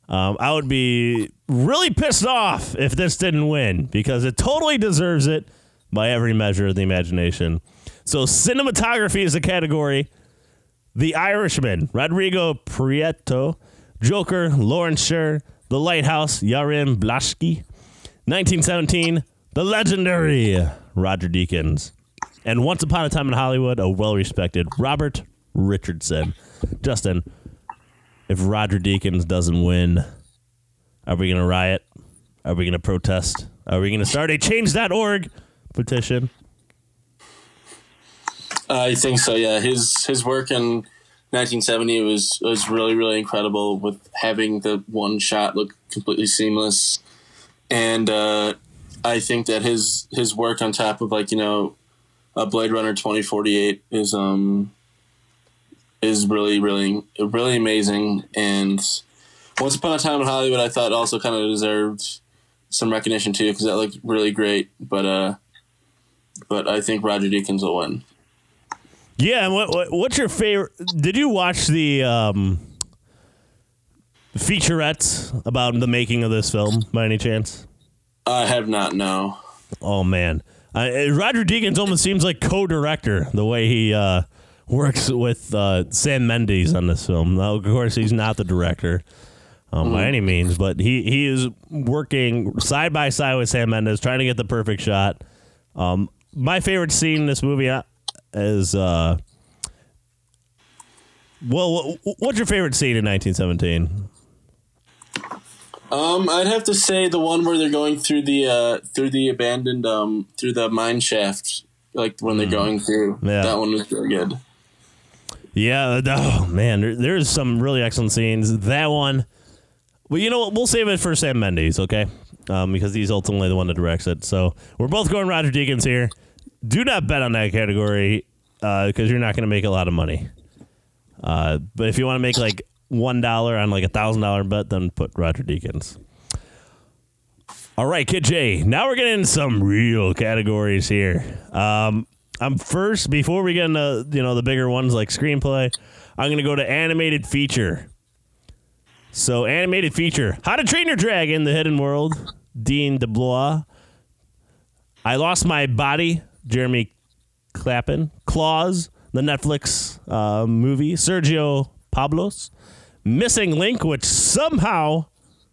Um, I would be really pissed off if this didn't win because it totally deserves it by every measure of the imagination. So cinematography is a category. The Irishman, Rodrigo Prieto, Joker, Lawrence Sher, The Lighthouse, Jarin Blaschke, 1917, The Legendary Roger Deakins, and Once Upon a Time in Hollywood, a well-respected Robert Richardson. Justin, if Roger Deakins doesn't win, are we going to riot? Are we going to protest? Are we going to start a change.org petition? I think so. Yeah, his his work in 1917 was was really really incredible with having the one shot look completely seamless, and uh, I think that his his work on top of like you know a Blade Runner twenty forty eight is um is really really really amazing. And Once Upon a Time in Hollywood, I thought also kind of deserved some recognition too because that looked really great. But uh, but I think Roger Deakins will win. Yeah, and what, what what's your favorite? Did you watch the um, featurettes about the making of this film by any chance? I have not no. Oh man, Roger Deakins almost seems like co-director the way he uh, works with uh, Sam Mendes on this film. Now, of course, he's not the director um, by any means, but he he is working side by side with Sam Mendes, trying to get the perfect shot. Um, my favorite scene in this movie uh, is. Uh, well, what's your favorite scene in 1917? Um, I'd have to say the one where they're going through the uh, through the abandoned um, through the mine shaft, like when they're going through. Yeah. That one was really good. Yeah, oh man, there, there's some really excellent scenes. That one, well, you know what? We'll save it for Sam Mendes, okay? Um, because he's ultimately the one that directs it. So we're both going Roger Deakins here. Do not bet on that category because you're not going to make a lot of money. Uh, but if you want to make like one dollar on like a thousand dollar bet, then put Roger Deakins. All right, Kid J. Now we're getting some real categories here. Um, I'm first before we get into you know the bigger ones like screenplay. I'm gonna go to animated feature. So animated feature: How to Train Your Dragon: The Hidden World. Dean DeBlois. I Lost My Body. Jeremy Clapin. Klaus. The Netflix uh, movie. Sergio Pablos. Missing Link, which somehow,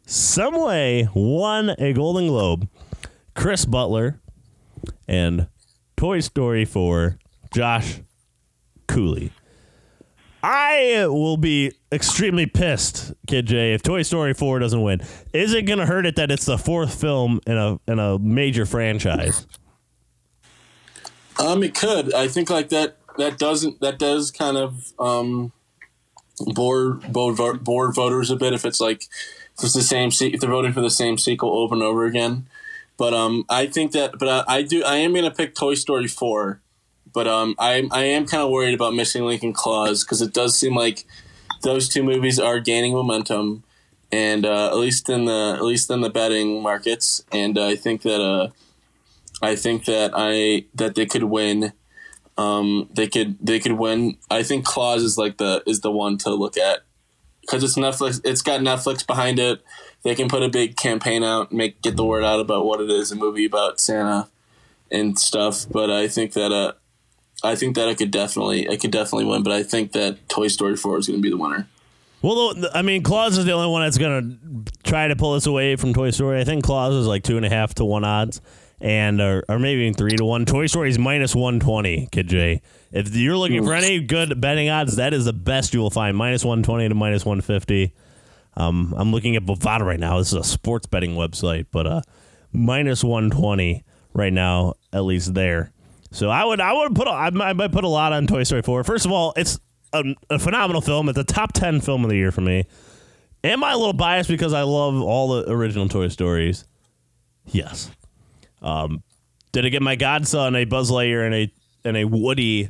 some way, won a Golden Globe. Chris Butler and Toy Story 4, Josh Cooley. I will be extremely pissed, Kid J, if Toy Story 4 doesn't win. Is it going to hurt it that it's the fourth film in a in a major franchise? Um, it could. I think like that. That doesn't. That does kind of um, bore bore, bore voters a bit if it's like if it's the same. If they're voting for the same sequel over and over again. But um, I think that. But I, I do. I am gonna pick Toy Story four. But um, I I am kind of worried about missing Lincoln Klaus because it does seem like those two movies are gaining momentum, and uh, at least in the at least in the betting markets. And I think that uh, I think that I that they could win. Um, they could they could win. I think Klaus is like the is the one to look at because it's Netflix. It's got Netflix behind it. They can put a big campaign out, make get the word out about what it is, a movie about Santa and stuff. But I think that uh, I think that I could definitely I could definitely win. But I think that Toy Story Four is going to be the winner. Well, I mean, Klaus is the only one that's going to try to pull us away from Toy Story. I think Klaus is like two and a half to one odds, and or, or maybe even three to one. Toy Story is minus one twenty. Kid J, if you're looking for any good betting odds, that is the best you will find. Minus one twenty to minus one fifty. Um, I'm looking at Bovada right now. This is a sports betting website, but uh, minus one twenty right now, at least there. So I would I would put a, I might I might put a lot on Toy Story four. First of all, it's a, a phenomenal film. It's a top ten film of the year for me. Am I a little biased because I love all the original Toy Stories? Yes. Um, did I get my godson a Buzz Lightyear and a and a Woody,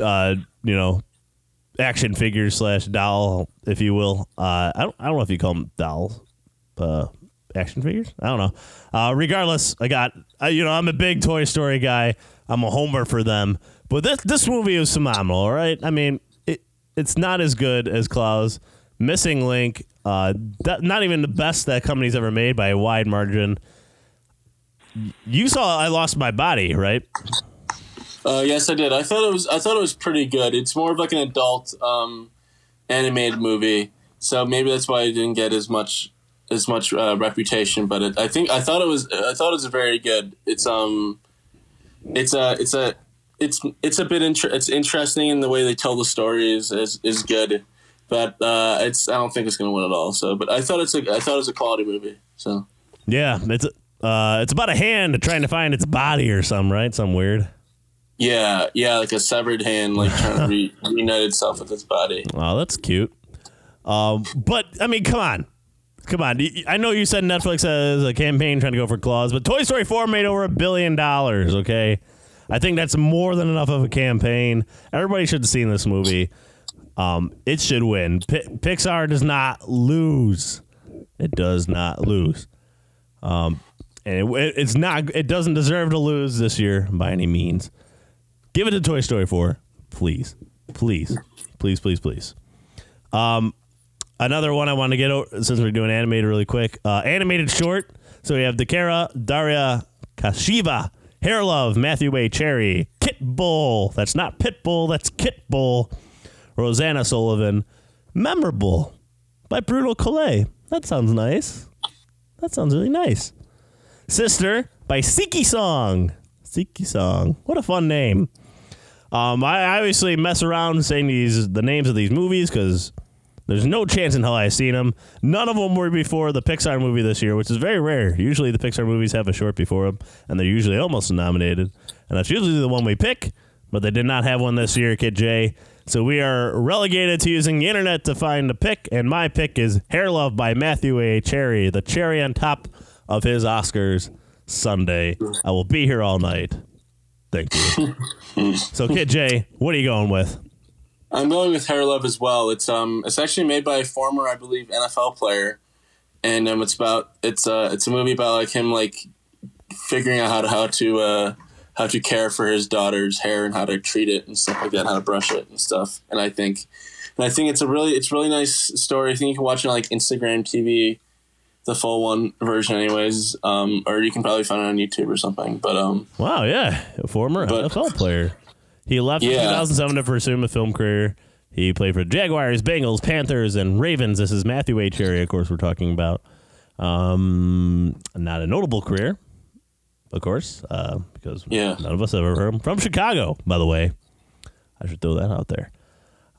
uh, you know, action figure slash doll, if you will? Uh, I don't I don't know if you call them dolls, uh, action figures. I don't know. Uh, regardless, I got you know I'm a big Toy Story guy. I'm a homer for them, but this this movie is phenomenal. All right, I mean it it's not as good as Klaus. Missing Link, uh, not even the best that company's ever made by a wide margin. You saw I lost my body, right? Uh, yes, I did. I thought it was. I thought it was pretty good. It's more of like an adult um, animated movie, so maybe that's why I didn't get as much as much uh, reputation. But it, I think I thought it was. I thought it was very good. It's um, it's a it's a it's it's a bit inter- it's interesting in the way they tell the story is is, is good, but uh, it's I don't think it's going to win at all. So, but I thought it's a I thought it was a quality movie. So Yeah, it's uh, it's about a hand trying to find its body or something, right? Some weird. yeah, yeah, like a severed hand, like trying to re- reunite itself with its body. Oh, that's cute. Um, but I mean, come on, come on. I know you said Netflix has a campaign trying to go for Klaus, but Toy Story Four made over a billion dollars. Okay, I think that's more than enough of a campaign. Everybody should have seen this movie. Um, it should win. P- Pixar does not lose. It does not lose. Um, and it, it's not. It doesn't deserve to lose this year by any means. Give it to Toy Story 4, please, please, please, please, please. Um, another one I want to get over since we're doing animated really quick. Uh, animated short. So we have Dakara, Daria Kashcheeva, Hair Love, Matthew A. Cherry, Kitbull. That's not Pitbull. That's Kit Bull. Rosana Sullivan, Memorable by Bruno Collet. That sounds nice. That sounds really nice. Sister by Siqi Song. Siqi Song. What a fun name. Um, I obviously mess around saying these the names of these movies because there's no chance in hell I've seen them. None of them were before the Pixar movie this year, which is very rare. Usually the Pixar movies have a short before them, and they're usually almost nominated. And that's usually the one we pick, but they did not have one this year, Kid J. So we are relegated to using the internet to find a pick, and my pick is Hair Love by Matthew A. Cherry, the cherry on top of his Oscars Sunday. I will be here all night. Thank you. so, Kid J, what are you going with? I'm going with Hair Love as well. It's um it's actually made by a former, I believe, NFL player, and um it's about it's uh it's a movie about like him like figuring out how to how to uh how to care for his daughter's hair and how to treat it and stuff like that, how to brush it and stuff. And I think and I think it's a really it's really nice story. I think you can watch it on like Instagram TV, the full one version, anyways. Um, or you can probably find it on YouTube or something. But um, Wow, yeah, a former But- NFL player. He left in Yeah. 2007 to pursue a film career. He played for Jaguars, Bengals, Panthers, and Ravens. This is Matthew A. Cherry, of course, we're talking about. Um, not a notable career, of course, uh, because Yeah. none of us have ever heard him from Chicago. By the way, I should throw that out there.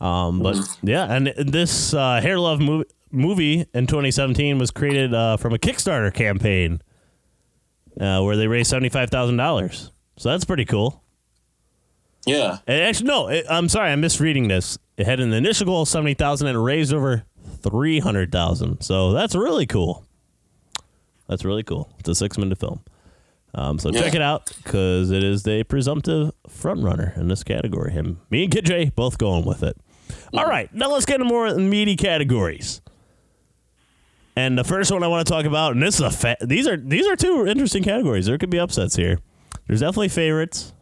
Um, but yeah, and this uh, Hair Love movie, movie in 2017 was created uh, from a Kickstarter campaign uh, where they raised seventy five thousand dollars. So that's pretty cool. yeah, And actually, no, it, I'm sorry, I'm misreading this. It had an initial goal of seventy thousand and raised over three hundred thousand. So that's really cool. That's really cool. It's a six minute film. Um, so check it out because it is the presumptive front runner in this category. Him, me, and Kid J both going with it. All right, now let's get into more meaty categories. And the first one I want to talk about, and this is a fa- these are these are two interesting categories. There could be upsets here. There's definitely favorites,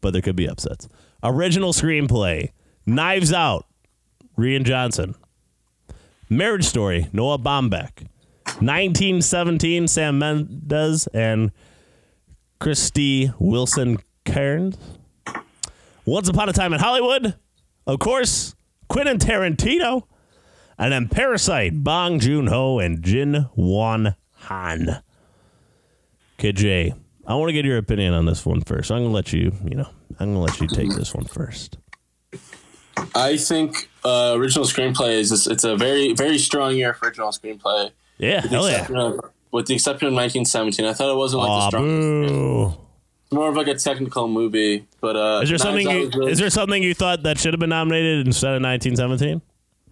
but there could be upsets. Original screenplay, Knives Out, Rian Johnson. Marriage Story, Noah Baumbach. 1917, Sam Mendes and Krysty Wilson Cairns. Once Upon a Time in Hollywood, of course, Quentin Tarantino. And then Parasite, Bong Joon Ho and Jin Won Han. KJ, I want to get your opinion on this one first. I'm gonna let you, you know, I'm gonna let you take this one first. I think uh, original screenplay is it's, it's a very very strong year for original screenplay. Yeah, With the, hell yeah. exception of, with the exception of 1917, I thought it wasn't like Aw, the strongest. boo. It's more of like a technical movie. But uh, Is there something? You, really- is there something you thought that should have been nominated instead of 1917?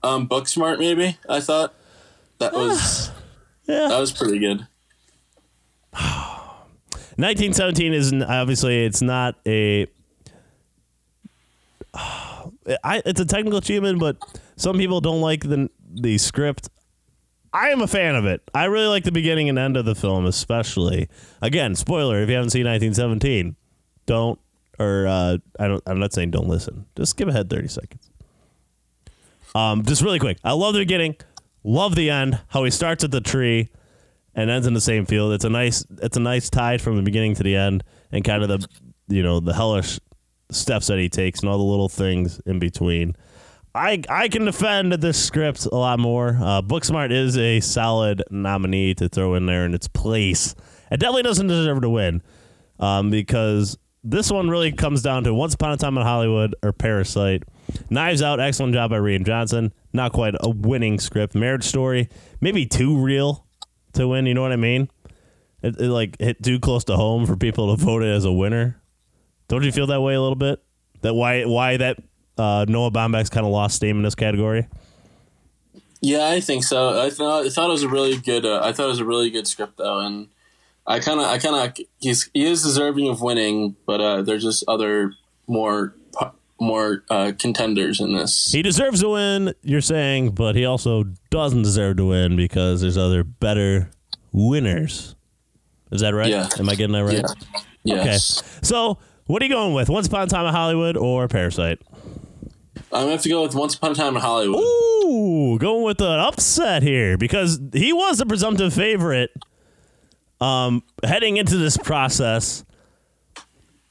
Um, Booksmart? Maybe I thought that was Yeah. that was pretty good. 1917 is obviously it's not a. I, it's a technical achievement, but some people don't like the the script. I am a fan of it. I really like the beginning and end of the film, especially. Again, spoiler: if you haven't seen 1917, don't or uh, I don't. I'm not saying don't listen. Just give ahead 30 seconds. Um, just really quick. I love the beginning. Love the end. How he starts at the tree and ends in the same field. It's a nice it's a nice tie from the beginning to the end and kind of the you know the hellish steps that he takes and all the little things in between. I I can defend this script a lot more. Uh, Booksmart is a solid nominee to throw in there in its place. It definitely doesn't deserve to win um, because this one really comes down to Once Upon a Time in Hollywood or Parasite. Knives Out, excellent job by Rian Johnson. Not quite a winning script. Marriage Story, maybe too real to win. You know what I mean? It, it like hit too close to home for people to vote it as a winner. Don't you feel that way a little bit? That why why that uh, Noah Baumbach's kind of lost steam in this category? Yeah, I think so. I thought I thought it was a really good. Uh, I thought it was a really good script though, and I kind of, I kind of, he's he is deserving of winning, but uh, there's just other more more uh, contenders in this. He deserves to win, you're saying, but he also doesn't deserve to win because there's other better winners. Is that right? Yeah. Am I getting that right? Yeah. Yes. Okay. So, what are you going with? Once Upon a Time in Hollywood or Parasite? I'm gonna have to go with Once Upon a Time in Hollywood. Ooh, going with an upset here because he was the presumptive favorite um, heading into this process.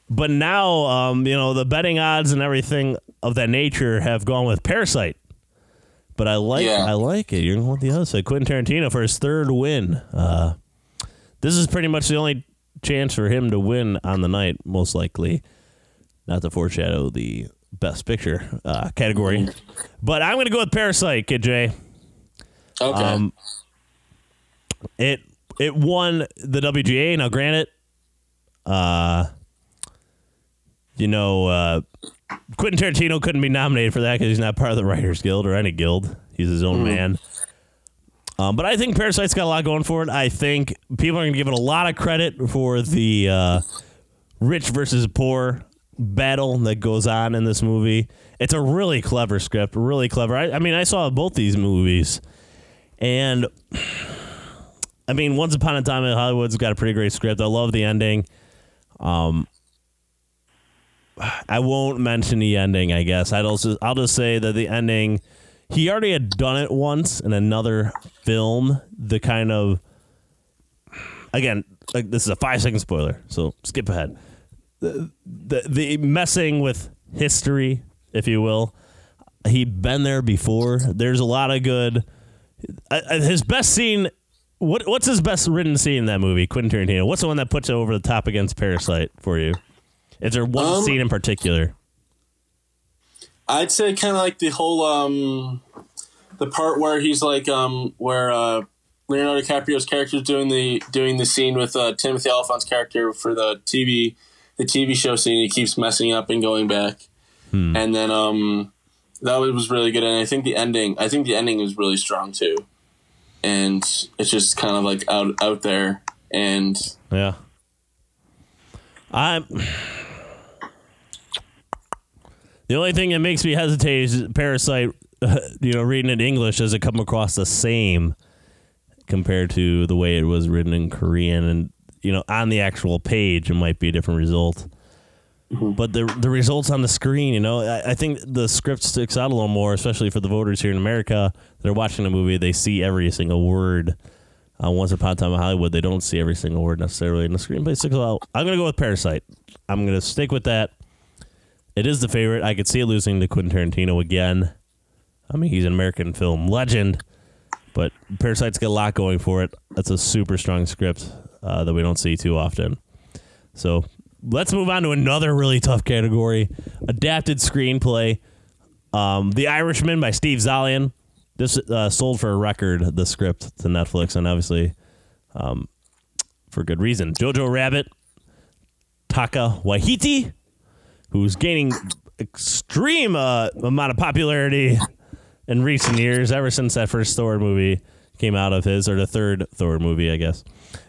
But now, um, you know, the betting odds and everything of that nature have gone with Parasite. But I like, Yeah. I like it. You're going with the other side. Quentin Tarantino for his third win. Uh, this is pretty much the only chance for him to win on the night, most likely. Not to foreshadow the best picture uh, category, but I'm going to go with Parasite, Kid J. Okay. Um, it it won the WGA. Now, granted, uh, you know, uh, Quentin Tarantino couldn't be nominated for that because he's not part of the Writers Guild or any guild. He's his own man. Um, but I think Parasite's got a lot going for it. I think people are going to give it a lot of credit for the uh, rich versus poor battle that goes on in this movie. It's a really clever script, really clever. I, I mean, I saw both these movies, and I mean, Once Upon a Time in Hollywood's got a pretty great script. I love the ending. Um, I won't mention the ending. I guess I'd also I'll just say that the ending. He already had done it once in another film. The kind of again, like this is a five second spoiler, so skip ahead. The the, the messing with history, if you will. He'd been there before. There's a lot of good. Uh, his best scene. What what's his best written scene in that movie? Quentin Tarantino. What's the one that puts it over the top against Parasite for you? Is there one Um, scene in particular? I'd say kind of like the whole um, the part where he's like um, where uh, Leonardo DiCaprio's character is doing the doing the scene with uh, Timothy Olyphant's character for the TV the TV show scene. He keeps messing up and going back, and then um, that was really good. And I think the ending I think the ending is really strong too, and it's just kind of like out out there and Yeah. I'm. The only thing that makes me hesitate is Parasite. You know, reading it in English does it come across the same compared to the way it was written in Korean, and you know, on the actual page it might be a different result. But the the results on the screen, you know, I, I think the script sticks out a little more, especially for the voters here in America. They're watching the movie, they see every single word. Uh, Once Upon a Time in Hollywood, they don't see every single word necessarily in the screenplay sticks out. I'm gonna go with Parasite. I'm gonna stick with that. It is the favorite. I could see it losing to Quentin Tarantino again. I mean, he's an American film legend, but Parasite's got a lot going for it. That's a super strong script uh, that we don't see too often. So let's move on to another really tough category: adapted screenplay. Um, the Irishman by Steve Zaillian. This uh, sold for a record. The script to Netflix, and obviously, um, for good reason. Jojo Rabbit, Taika Waititi, who's gaining extreme uh, amount of popularity in recent years, ever since that first Thor movie came out of his, or the third Thor movie, I guess.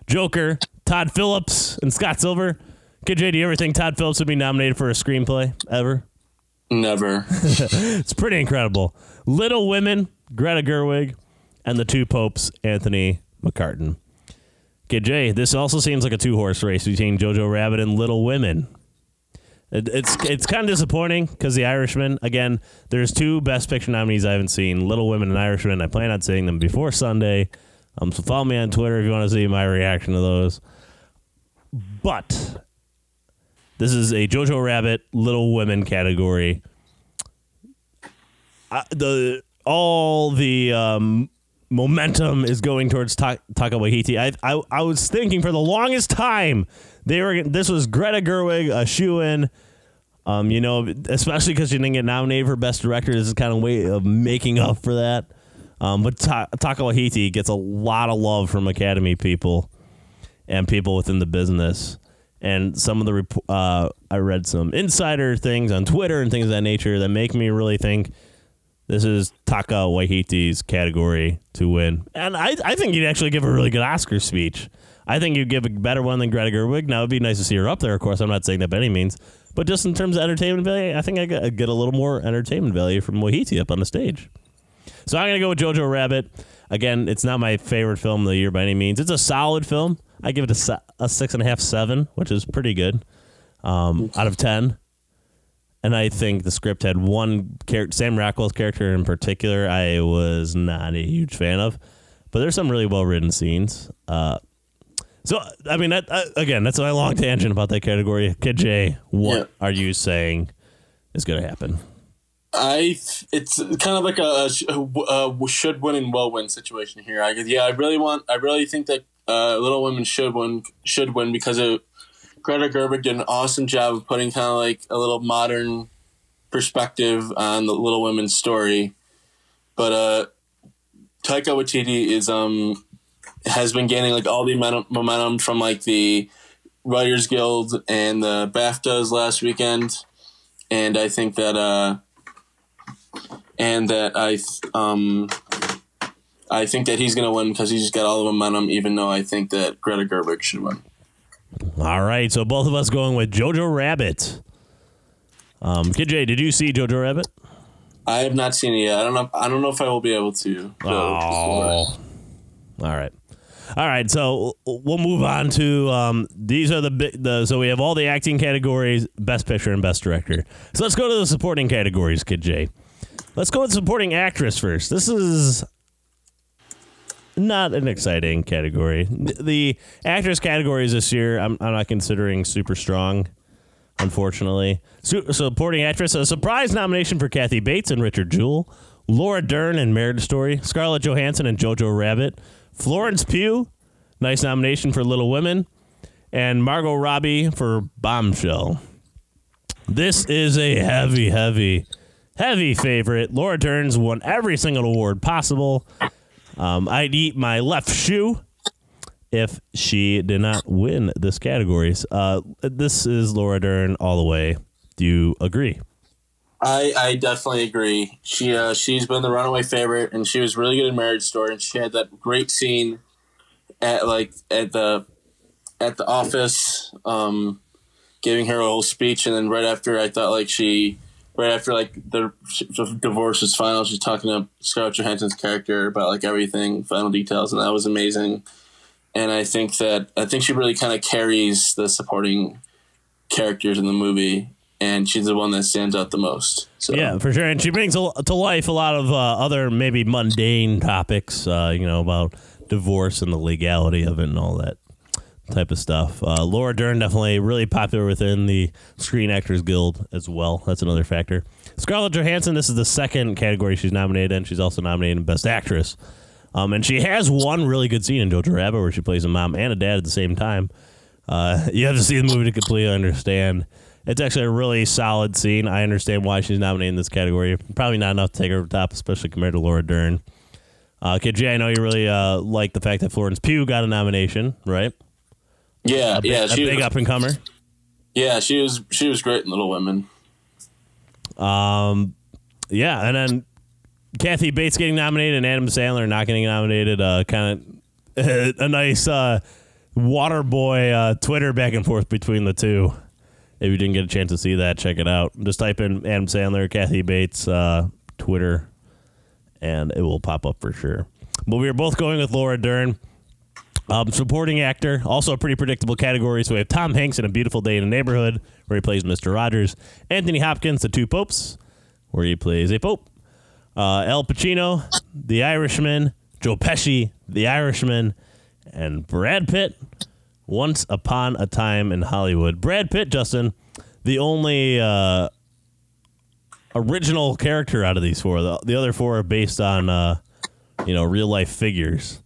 Joker, Todd Phillips, and Scott Silver. Kid J, do you ever think Todd Phillips would be nominated for a screenplay ever? never. It's pretty incredible. Little Women, Greta Gerwig, and the two popes, Anthony McCarten. Kid J, this also seems like a two horse race between Jojo Rabbit and Little Women. It, it's it's kind of disappointing because The Irishman, again, there's two Best Picture nominees I haven't seen Little Women and Irishman. I plan on seeing them before Sunday. Um, so follow me on Twitter if you want to see my reaction to those. But this is a Jojo Rabbit Little Women category. I, the all the um, momentum is going towards Ta- Taika. I, I I was thinking for the longest time they were this was Greta Gerwig a shoe in. Um, you know, especially because she didn't get nominated for best director. This is kind of way of making up for that. Um, but Ta- gets a lot of love from Academy people and people within the business. And some of the rep- uh, I read some insider things on Twitter and things of that nature that make me really think this is Taika Waititi's category to win. And I, I think he'd actually give a really good Oscar speech. I think you'd give a better one than Greta Gerwig. Now it'd be nice to see her up there. Of course, I'm not saying that by any means, but just in terms of entertainment value, I think I get, I get a little more entertainment value from Waititi up on the stage. So I'm gonna go with Jojo Rabbit. Again, it's not my favorite film of the year by any means. It's a solid film. I give it a, a six and a half, seven, which is pretty good um, out of ten. And I think the script had one character, Sam Rockwell's character in particular, I was not a huge fan of. But there's some really well written scenes. Uh, so, I mean, that, uh, again, that's a long tangent about that category. Kid J, what Yeah. are you saying is going to happen? I it's kind of like a, a, a should win and will win situation here. I yeah, I really want. I really think that uh, Little Women should win. Should win because of Greta Gerwig did an awesome job of putting kind of like a little modern perspective on the Little Women story. But uh, Taika Waititi is um has been gaining like all the momentum, momentum from like the Writers Guild and the BAFTAs last weekend, and I think that uh and that I um I think that he's gonna win because he's just got all the momentum. Even though I think that Greta Gerwig should win. All right, so both of us going with Jojo Rabbit. Um, Kid J, did you see Jojo Rabbit? I have not seen it yet. I don't know. I don't know if I will be able to. Oh. All right. All right, so we'll move on to um, these are the the so we have all the acting categories, best picture and best director. So let's go to the supporting categories, Kid J. Let's go with supporting actress first. This is not an exciting category. The actress categories this year, I'm, I'm not considering super strong, unfortunately. Su- supporting actress, a surprise nomination for Kathy Bates and Richard Jewell, Laura Dern in Marriage Story, Scarlett Johansson and Jojo Rabbit, Florence Pugh, nice nomination for Little Women, and Margot Robbie for Bombshell. This is a heavy, heavy, heavy favorite. Laura Dern's won every single award possible. Um, I'd eat my left shoe if she did not win this categories. Uh, this is Laura Dern all the way. Do you agree? I, I definitely agree. She uh, she's been the runaway favorite, and she was really good in Marriage Story, and she had that great scene at like at the at the office, um, giving her a whole speech, and then right after, I thought like she right after like the, divorce was final, she's talking to Scarlett Johansson's character about like everything, final details, and that was amazing. And I think that I think she really kind of carries the supporting characters in the movie and she's the one that stands out the most. So Yeah, for sure. And she brings to life a lot of uh, other maybe mundane topics, uh, you know, about divorce and the legality of it and all that type of stuff. Uh, Laura Dern definitely really popular within the Screen Actors Guild as well. That's another factor. Scarlett Johansson, this is the second category she's nominated in. She's also nominated in Best Actress. Um, and she has one really good scene in Jojo Rabbit where she plays a mom and a dad at the same time. Uh, you have to see the movie to completely understand. It's actually a really solid scene. I understand why she's nominated in this category. Probably not enough to take her to top, especially compared to Laura Dern. Uh, Kid J, I know you really uh, like the fact that Florence Pugh got a nomination, right? Yeah, A yeah, a she big was, up and comer. yeah, she was she was great in Little Women. Um, yeah, and then Kathy Bates getting nominated and Adam Sandler not getting nominated. Uh, kind of a nice uh, water boy uh, Twitter back and forth between the two. If you didn't get a chance to see that, check it out. Just type in Adam Sandler, Kathy Bates, uh, Twitter, and it will pop up for sure. But we are both going with Laura Dern. Um, supporting actor, also a pretty predictable category. So we have Tom Hanks in A Beautiful Day in the Neighborhood, where he plays Mr. Rogers. Anthony Hopkins, The Two Popes, where he plays a pope. Uh, Al Pacino, The Irishman. Joe Pesci, The Irishman. And Brad Pitt, Once Upon a Time in Hollywood. Brad Pitt, Justin, the only uh, original character out of these four. The, the other four are based on, uh, you know, real life figures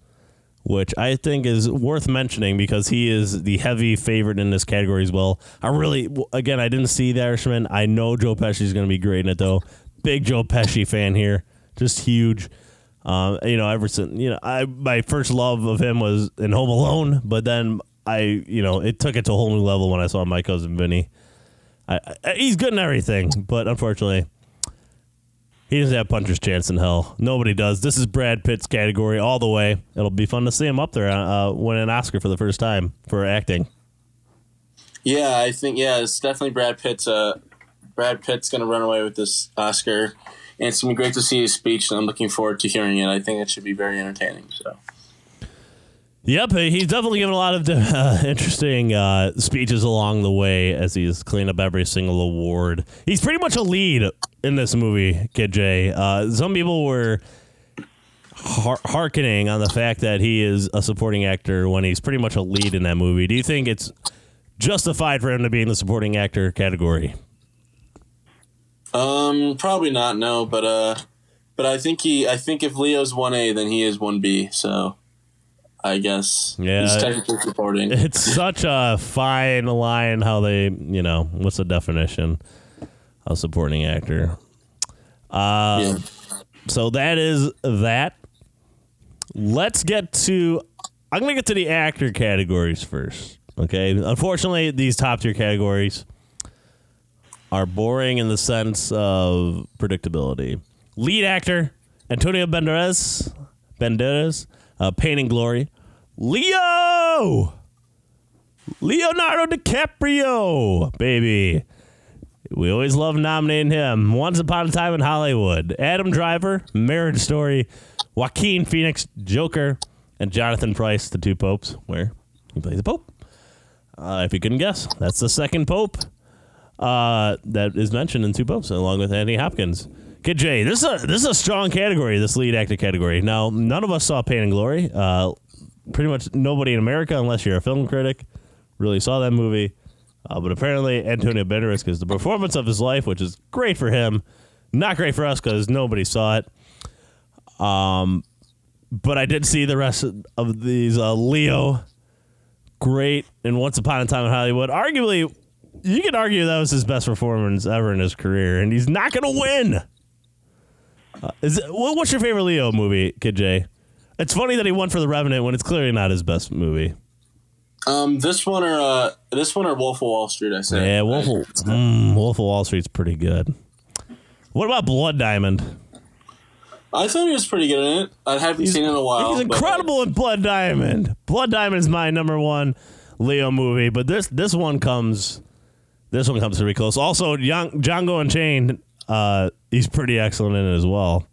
which I think is worth mentioning because he is the heavy favorite in this category as well. I really, again, I didn't see The Irishman. I know Joe Pesci is going to be great in it though. Big Joe Pesci fan here, just huge. Um, you know, ever since you know, I my first love of him was in Home Alone, but then I, you know, it took it to a whole new level when I saw My Cousin Vinny. I, I, he's good in everything, but unfortunately, He doesn't have puncher's chance in hell. Nobody does. This is Brad Pitt's category all the way. It'll be fun to see him up there, uh, win an Oscar for the first time for acting. Yeah, I think yeah, it's definitely Brad Pitt's. Uh, Brad Pitt's going to run away with this Oscar, and it's going to be great to see his speech. And I'm looking forward to hearing it. I think it should be very entertaining. So. Yep, he's definitely given a lot of uh, interesting uh, speeches along the way as he's cleaned up every single award. He's pretty much a lead in this movie, Kid J. Uh, some people were har- hearkening on the fact that he is a supporting actor when he's pretty much a lead in that movie. Do you think it's justified for him to be in the supporting actor category? Um, probably not. No, but uh, but I think he. I think if Leo's one A, then he is one B. So, I guess Yeah, he's technically supporting. It's such a fine line how they, you know, what's the definition of supporting actor? Uh, yeah. So that is that. Let's get to. I'm going to get to the actor categories first. Okay. Unfortunately, these top tier categories are boring in the sense of predictability. Lead actor Antonio Banderas, Banderas, uh, Pain and Glory. Leo, Leonardo DiCaprio, baby. We always love nominating him. Once Upon a Time in Hollywood. Adam Driver, Marriage Story. Joaquin Phoenix, Joker. And Jonathan Pryce, the two popes, where he plays the pope. Uh, if you couldn't guess, that's the second pope uh, that is mentioned in Two Popes, along with Anthony Hopkins. Kid J, this is a this is a strong category. This lead actor category. Now, none of us saw Pain and Glory. Uh, pretty much nobody in America, unless you're a film critic, really saw that movie. Uh, but apparently, Antonio Banderas, because the performance of his life, which is great for him, not great for us because nobody saw it. Um, but I did see the rest of these uh, Leo, great, and Once Upon a Time in Hollywood. Arguably, you could argue that was his best performance ever in his career, and he's not going to win. Uh, is it, what's your favorite Leo movie, Kid J? It's funny that he won for The Revenant when it's clearly not his best movie. Um, this one or uh, this one or Wolf of Wall Street. I say. Yeah, Wolf, of, mm, Wolf of Wall Street's pretty good. What about Blood Diamond? I thought he was pretty good in it. I haven't seen it in a while. He's but- incredible in Blood Diamond. Blood Diamond is my number one Leo movie, but this this one comes this one comes pretty close. Also, Young, Django Unchained, uh, he's pretty excellent in it as well.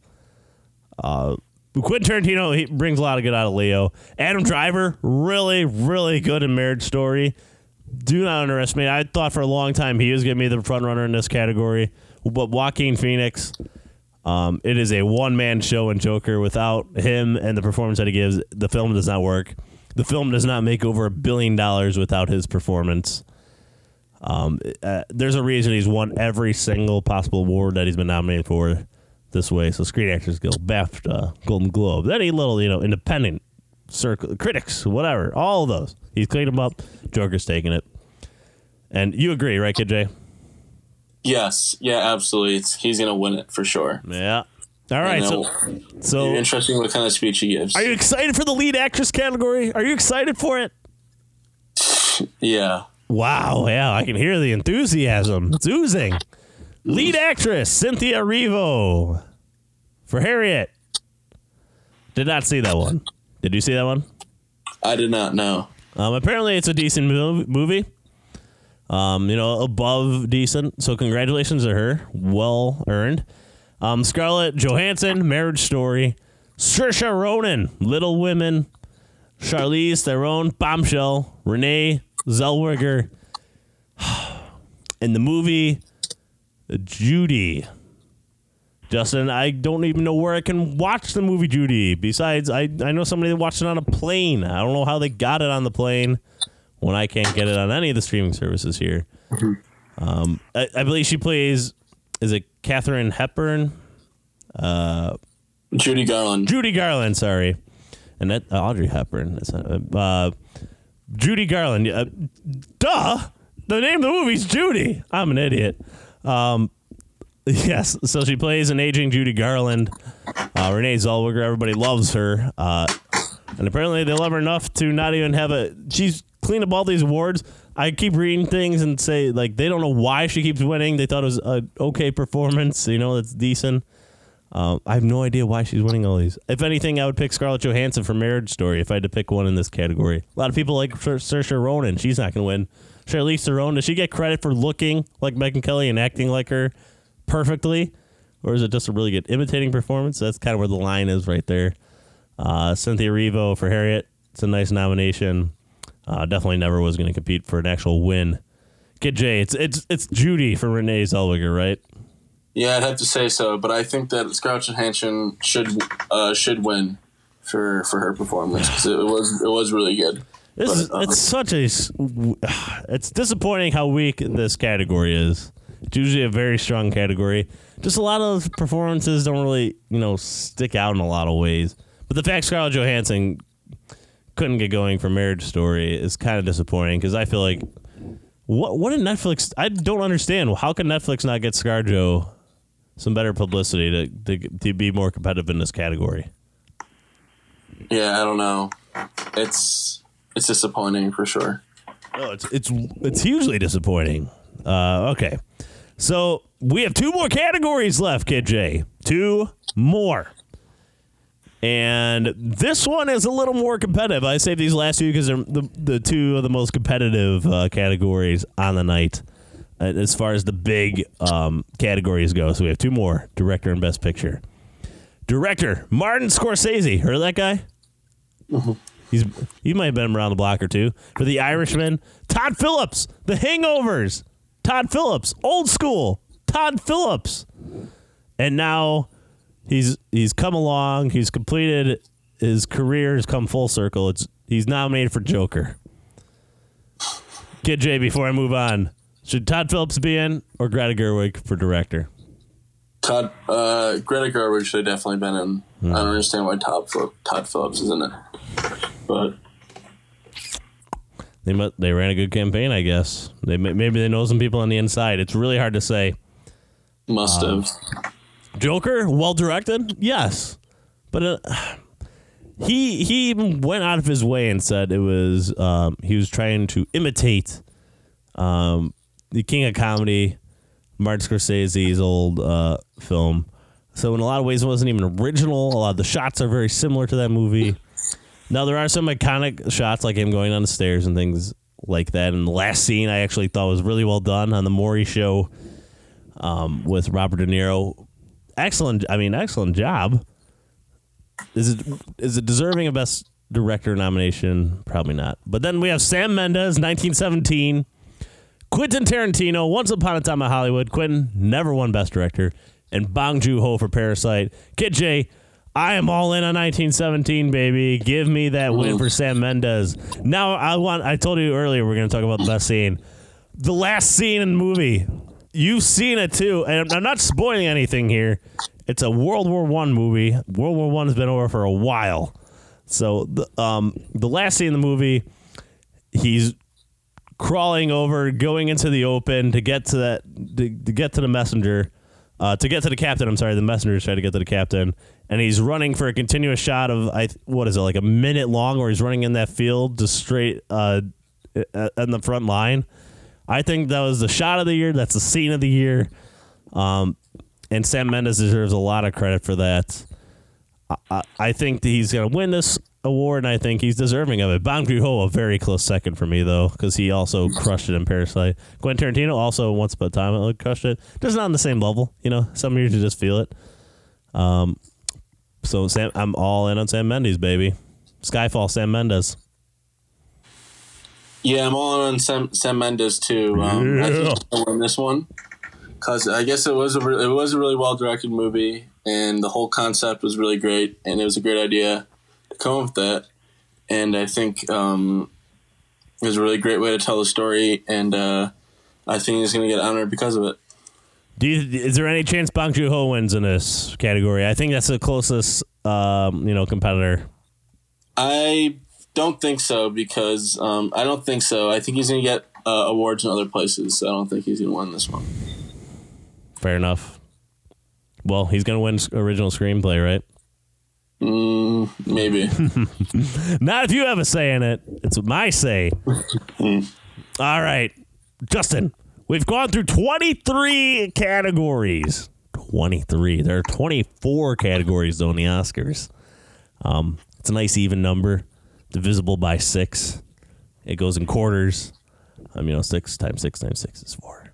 Uh, Quentin Tarantino he brings a lot of good out of Leo. Adam Driver, really, really good in Marriage Story. Do not underestimate. I thought for a long time he was going to be the front runner in this category, but Joaquin Phoenix. Um, it is a one man show in Joker. Without him and the performance that he gives, the film does not work. The film does not make over a billion dollars without his performance. Um, uh, there's a reason he's won every single possible award that he's been nominated for this way. So Screen Actors Guild, BAFTA, Golden Globe, any little you know independent circle, critics, whatever, all of those. He's cleaned them up. Joker's taking it. And you agree, right, Kid J? Yes. Yeah. Absolutely. It's, he's gonna win it for sure. Yeah. All right. So, uh, so interesting what kind of speech he gives. are you excited for the lead actress category? Are you excited for it? yeah. Wow, yeah, I can hear the enthusiasm. It's oozing. Lead actress Cynthia Erivo for Harriet. Did not see that one. Did you see that one? I did not know. Um, apparently, it's a decent movie. Um, you know, above decent. So congratulations to her. Well earned. Um, Scarlett Johansson, Marriage Story. Saoirse Ronan, Little Women. Charlize Theron, Bombshell. Renee Zellweger. In the movie Judy. Justin, I don't even know where I can watch the movie Judy. Besides, I, I know somebody that watched it on a plane. I don't know how they got it on the plane when I can't get it on any of the streaming services here. Um, I, I believe she plays, is it Katharine Hepburn? Uh, Judy Garland. Judy Garland, sorry. And that uh, Audrey Hepburn. That's not, uh, Judy Garland. Uh, duh. The name of the movie's Judy. I'm an idiot. Um, yes. So she plays an aging Judy Garland. Uh, Renee Zellweger. Everybody loves her. Uh, and apparently they love her enough to not even have a. She's cleaned up all these awards. I keep reading things and say like they don't know why she keeps winning. They thought it was a okay performance. You know, that's decent. Um, I have no idea why she's winning all these. If anything, I would pick Scarlett Johansson for Marriage Story if I had to pick one in this category. A lot of people like Saoirse Ronan. She's not going to win. Charlize Theron, does she get credit for looking like Megyn Kelly and acting like her perfectly? Or is it just a really good imitating performance? That's kind of where the line is right there. Uh, Cynthia Erivo for Harriet. It's a nice nomination. Uh, definitely never was going to compete for an actual win. Kid J, it's it's it's Judy for Renee Zellweger, right? Yeah, I'd have to say so, but I think that Scarlett Johansson should uh, should win for for her performance 'cause it was it was really good. This is, uh, it's such a it's disappointing how weak this category is. It's usually a very strong category. Just a lot of performances don't really you know stick out in a lot of ways. But the fact Scarlett Johansson couldn't get going for Marriage Story is kind of disappointing because I feel like what what did Netflix? I don't understand. How can Netflix not get ScarJo some better publicity to, to to be more competitive in this category? Yeah, I don't know. It's it's disappointing for sure. No, it's it's it's hugely disappointing. Uh, okay, so we have two more categories left, Kid J. Two more, and this one is a little more competitive. I saved these last two because they're the the two of the most competitive uh, categories on the night, uh, as far as the big um, categories go. So we have two more: director and best picture. Director Martin Scorsese. Heard of that guy? He's he might have been around the block or two. For the Irishman, Todd Phillips, The Hangovers, Todd Phillips, old school, Todd Phillips, and now he's he's come along. He's completed his career. Has come full circle. It's he's nominated for Joker. Kid J, before I move on, should Todd Phillips be in or Greta Gerwig for director? Todd uh, Greta Gerwig should have definitely been in. I don't understand why Todd Todd Phillips is in it, but They they ran a good campaign, I guess. They maybe they know some people on the inside. It's really hard to say. must Um, have. Joker, well directed, yes, but uh, he he even went out of his way and said it was um, he was trying to imitate um, the king of comedy, Martin Scorsese's old uh, film. So in a lot of ways, it wasn't even original. A lot of the shots are very similar to that movie. Now there are some iconic shots like him going down the stairs and things like that. And the last scene I actually thought was really well done on the Maury show um, with Robert De Niro. Excellent. I mean, excellent job. Is it is it deserving of best director nomination? Probably not. But then we have Sam Mendes, 1917. Quentin Tarantino, Once Upon a Time in Hollywood. Quentin never won Best Director, and Bong Joon Ho for Parasite. Kid J, I am all in on 1917, baby. Give me that win for Sam Mendes. Now I want. I told you earlier we're going to talk about the best scene. The last scene in the movie. You've seen it too, and I'm not spoiling anything here. It's a World War One movie. World War One has been over for a while. So the um the last scene in the movie, he's crawling over, going into the open to get to that to, to get to the messenger, uh, to get to the captain. I'm sorry, the messenger's trying to get to the captain, and he's running for a continuous shot of I what is it like a minute long, where he's running in that field just straight uh, uh, in the front line. I think that was the shot of the year. That's the scene of the year. Um, and Sam Mendes deserves a lot of credit for that. I, I, I think that he's going to win this award, and I think he's deserving of it. Bong Joon Ho, a very close second for me, though, because he also crushed it in Parasite. Quentin Tarantino also once upon a time crushed it. Just not on the same level, you know. Some years you just feel it. Um, so Sam, I'm all in on Sam Mendes, baby. Skyfall, Sam Mendes. Yeah, I'm all in on Sam, Sam Mendes too. Um, I think win this one because I guess it was a re- it was a really well directed movie, and the whole concept was really great, and it was a great idea come with that. And I think um, it was a really great way to tell the story, and uh, I think he's going to get honored because of it. Do you, is there any chance Bong Joon Ho wins in this category? I think that's the closest, um, you know, competitor. I don't think so because um, I don't think so. I think he's going to get uh, awards in other places. So I don't think he's going to win this one. Fair enough. Well, he's going to win original screenplay, right? Mm, maybe. Not if you have a say in it. It's my say. All right, Justin. We've gone through 23 categories. 23. There are 24 categories though in the Oscars. Um, it's a nice even number, divisible by six. It goes in quarters. Um, you know, six times six times six is four,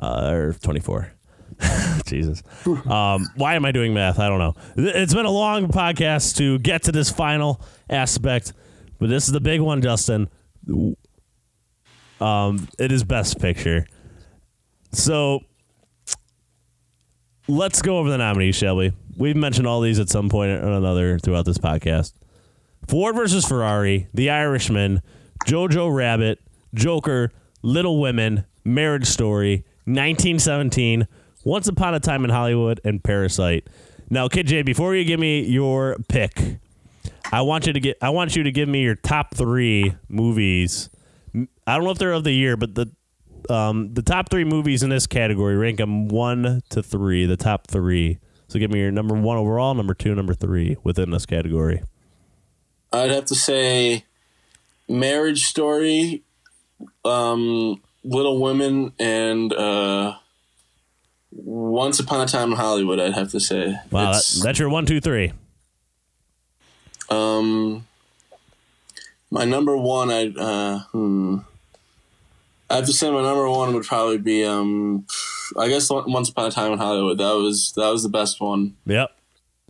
uh, or 24. Jesus. Um, why am I doing math? I don't know. It's been a long podcast to get to this final aspect, but this is the big one, Justin. Um, it is Best Picture. So let's go over the nominees, shall we? We've mentioned all these at some point or another throughout this podcast. Ford versus Ferrari, The Irishman, Jojo Rabbit, Joker, Little Women, Marriage Story, 1917, Once Upon a Time in Hollywood, and Parasite. Now, Kid before you give me your pick, I want you to get I want you to give me your top three movies. I don't know if they're of the year, but the um, the top three movies in this category rank them one to three. The top three. So give me your number one overall, number two, number three within this category. I'd have to say Marriage Story, um, Little Women, and uh, Once Upon a Time in Hollywood. I'd have to say. Wow, that, that's your one, two, three. Um, my number one, I uh, hmm. I have to say my number one would probably be um, I guess Once Upon a Time in Hollywood. That was that was the best one. Yep.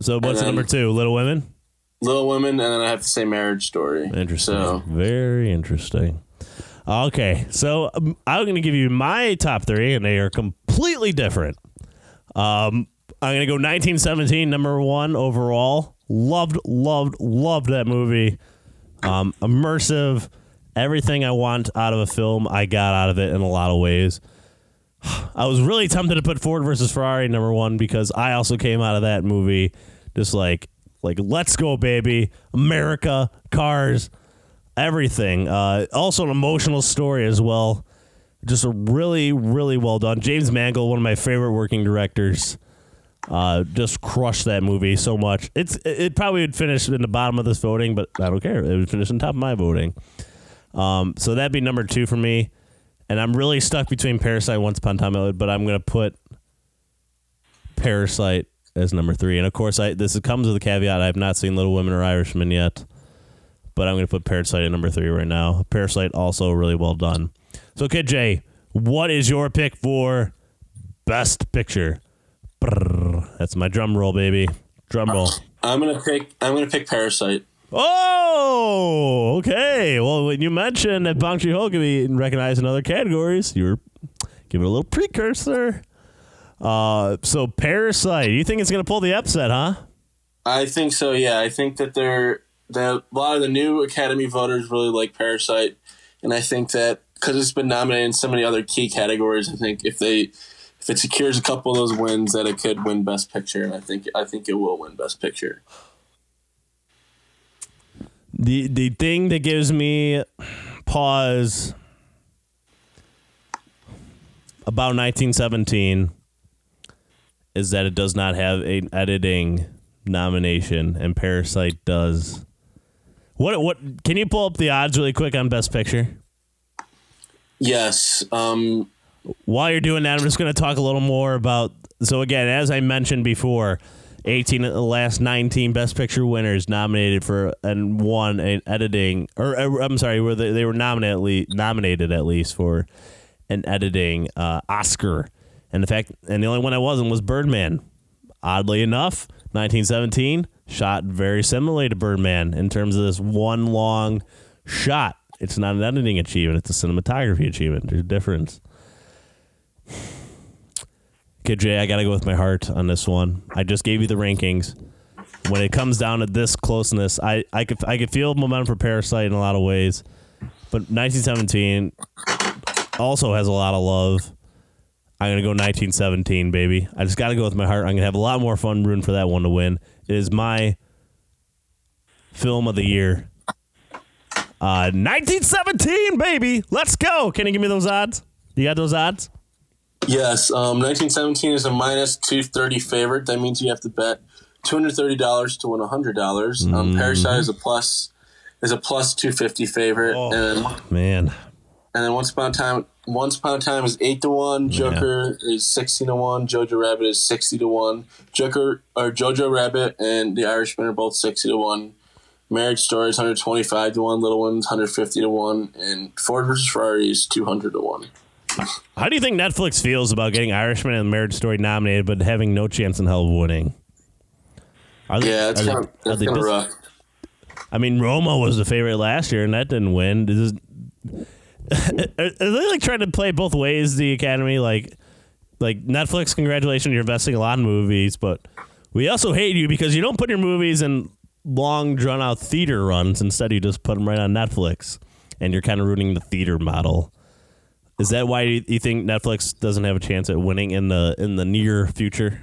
So what's number two? Little Women. Little Women, and then I have to say Marriage Story. Interesting. So. Very interesting. Okay, so um, I'm going to give you my top three, and they are completely different. Um, I'm going to go 1917, number one overall. Loved, loved, loved that movie. Um, immersive, everything I want out of a film, I got out of it in a lot of ways. I was really tempted to put Ford versus Ferrari number one because I also came out of that movie just like like let's go baby America cars everything. Uh, also an emotional story as well. Just a really really well done. James Mangold one of my favorite working directors uh, just crushed that movie so much. It's it probably would finish in the bottom of this voting but I don't care. It would finish on top of my voting. Um, so that'd be number two for me. And I'm really stuck between Parasite Once Upon a Time but I'm gonna put Parasite as number three. And of course, I this comes with a caveat: I have not seen Little Women or Irishman yet, but I'm gonna put Parasite at number three right now. Parasite also really well done. So, Kid J, what is your pick for Best Picture? Brrr, that's my drum roll, baby. Drum roll. I'm gonna pick. I'm gonna pick Parasite. Oh, okay. Well, when you mentioned that Bong Joon Ho can be recognized in other categories, you were giving a little precursor. Uh, so Parasite, you think it's going to pull the upset, huh? I think so. Yeah, I think that they're that a lot of the new Academy voters really like Parasite, and I think that because it's been nominated in so many other key categories, I think if they if it secures a couple of those wins, that it could win Best Picture, and I think I think it will win Best Picture. The the thing that gives me pause about 1917 is that it does not have an editing nomination and Parasite does. What what can you pull up the odds really quick on Best Picture? Yes. Um while you're doing that, I'm just going to talk a little more about so again, as I mentioned before, 18 of the last 19 Best Picture winners nominated for and won an editing, or uh, I'm sorry, were they, they were nominated nominated at least for an editing uh, Oscar, and the fact and the only one I wasn't was Birdman. Oddly enough, 1917 shot very similarly to Birdman in terms of this one long shot. It's not an editing achievement; it's a cinematography achievement. There's a difference. Okay, Jay, I got to go with my heart on this one. I just gave you the rankings. When it comes down to this closeness, I, I could I could feel momentum for Parasite in a lot of ways, but 1917 also has a lot of love. I'm gonna go 1917, baby. I just got to go with my heart. I'm gonna have a lot more fun rooting for that one to win. It is my film of the year. Uh, 1917, baby. Let's go. Can you give me those odds? You got those odds? Yes, um, 1917 is a minus 230 favorite. That means you have to bet $230 to win $100. Um, mm. Parasite is a plus is a plus 250 favorite. Oh, and man. And then Once Upon a Time, Once Upon a Time is eight to one. Joker yeah. is sixteen to one. Jojo Rabbit is sixty to one. Joker or Jojo Rabbit and The Irishman are both sixty to one. Marriage Story is one hundred twenty five to one. Little Ones one hundred fifty to one, and Ford versus Ferrari is two hundred to one. How do you think Netflix feels about getting Irishman and Marriage Story nominated, but having no chance in hell of winning? They, yeah, it's kind of rough. I mean, Roma was the favorite last year, and that didn't win. This is, are they like trying to play both ways? The Academy, like, like Netflix, congratulations, you're investing a lot in movies, but we also hate you because you don't put your movies in long, drawn out theater runs. Instead, you just put them right on Netflix, and you're kind of ruining the theater model. Is that why you think Netflix doesn't have a chance at winning in the in the near future?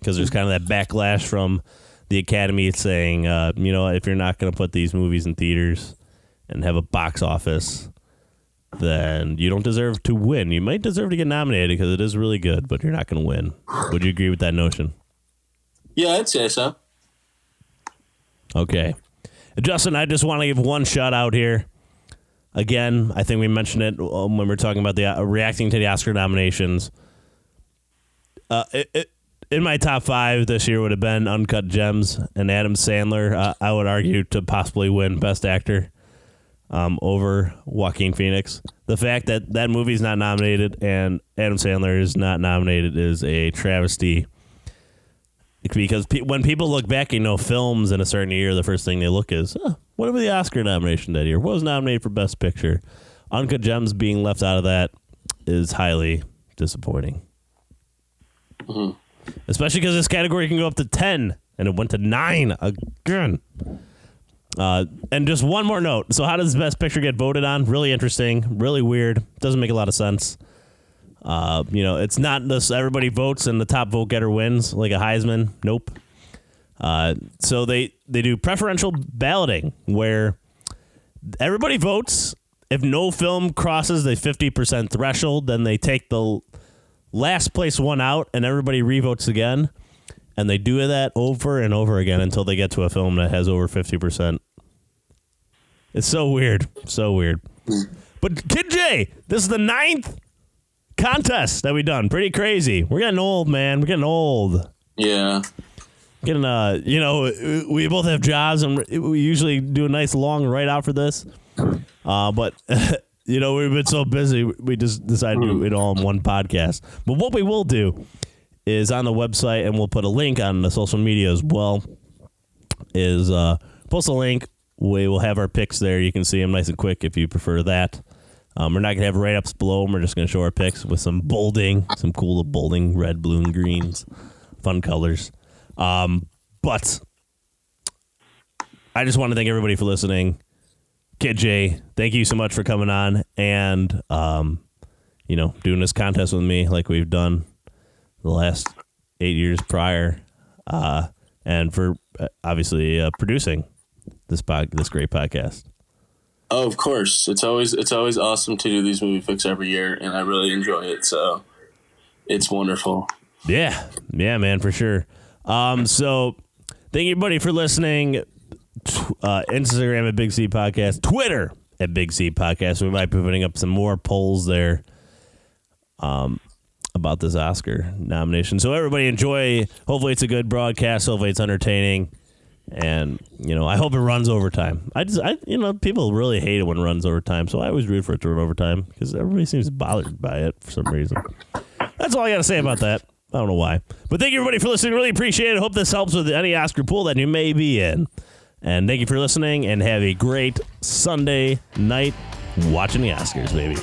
Because there's kind of that backlash from the Academy saying, uh, you know, if you're not going to put these movies in theaters and have a box office, then you don't deserve to win. You might deserve to get nominated because it is really good, but you're not going to win. Would you agree with that notion? Yeah, I'd say so. Okay. Justin, I just want to give one shout out here. Again, I think we mentioned it um, when we are talking about the uh, reacting to the Oscar nominations. Uh, it, it, in my top five this year would have been Uncut Gems and Adam Sandler. Uh, I would argue to possibly win Best Actor um, over Joaquin Phoenix. The fact that that movie's not nominated and Adam Sandler is not nominated is a travesty. Because pe- when people look back, you know, films in a certain year, the first thing they look is, oh, what was the Oscar nomination that year? What was nominated for Best Picture? Uncut Gems being left out of that is highly disappointing. Mm-hmm. Especially because this category can go up to 10, and it went to 9 again. Uh, and just one more note. So, how does Best Picture get voted on? Really interesting, really weird. Doesn't make a lot of sense. Uh, you know, it's not this everybody votes and the top vote getter wins like a Heisman. Nope. Uh, so they they do preferential balloting where everybody votes. If no film crosses the fifty percent threshold, then they take the last place one out, and everybody revotes again. And they do that over and over again until they get to a film that has over fifty percent. It's so weird, so weird. But Kid J, this is the ninth contest that we've done. Pretty crazy. We're getting old, man. We're getting old. Yeah getting uh you know we both have jobs and we usually do a nice long write out for this uh but you know we've been so busy we just decided to do it all in one podcast but what we will do is on the website and we'll put a link on the social media as well is uh post a link we will have our picks there you can see them nice and quick if you prefer that um, we're not gonna have write ups below them. We're just gonna show our picks with some bolding, some cool bolding, red, blue, and greens, fun colors. Um, but I just want to thank everybody for listening. Kid J, thank you so much for coming on and um, you know, doing this contest with me like we've done the last eight years prior, uh, and for uh, obviously uh, producing this pod, this great podcast. Oh, of course, it's always it's always awesome to do these movie picks every year, and I really enjoy it. So it's wonderful. Yeah, yeah, man, for sure. Um, so thank you, buddy, for listening. Uh, Instagram at Big Z Podcast, Twitter at Big Z Podcast. We might be putting up some more polls there. Um, about this Oscar nomination. So everybody enjoy. Hopefully it's a good broadcast. Hopefully it's entertaining. And you know, I hope it runs overtime. I just, I, you know, people really hate it when it runs overtime. So I always root for it to run overtime because everybody seems bothered by it for some reason. That's all I got to say about that. I don't know why. But thank you, everybody, for listening. Really appreciate it. Hope this helps with any Oscar pool that you may be in. And thank you for listening, and have a great Sunday night watching the Oscars, baby.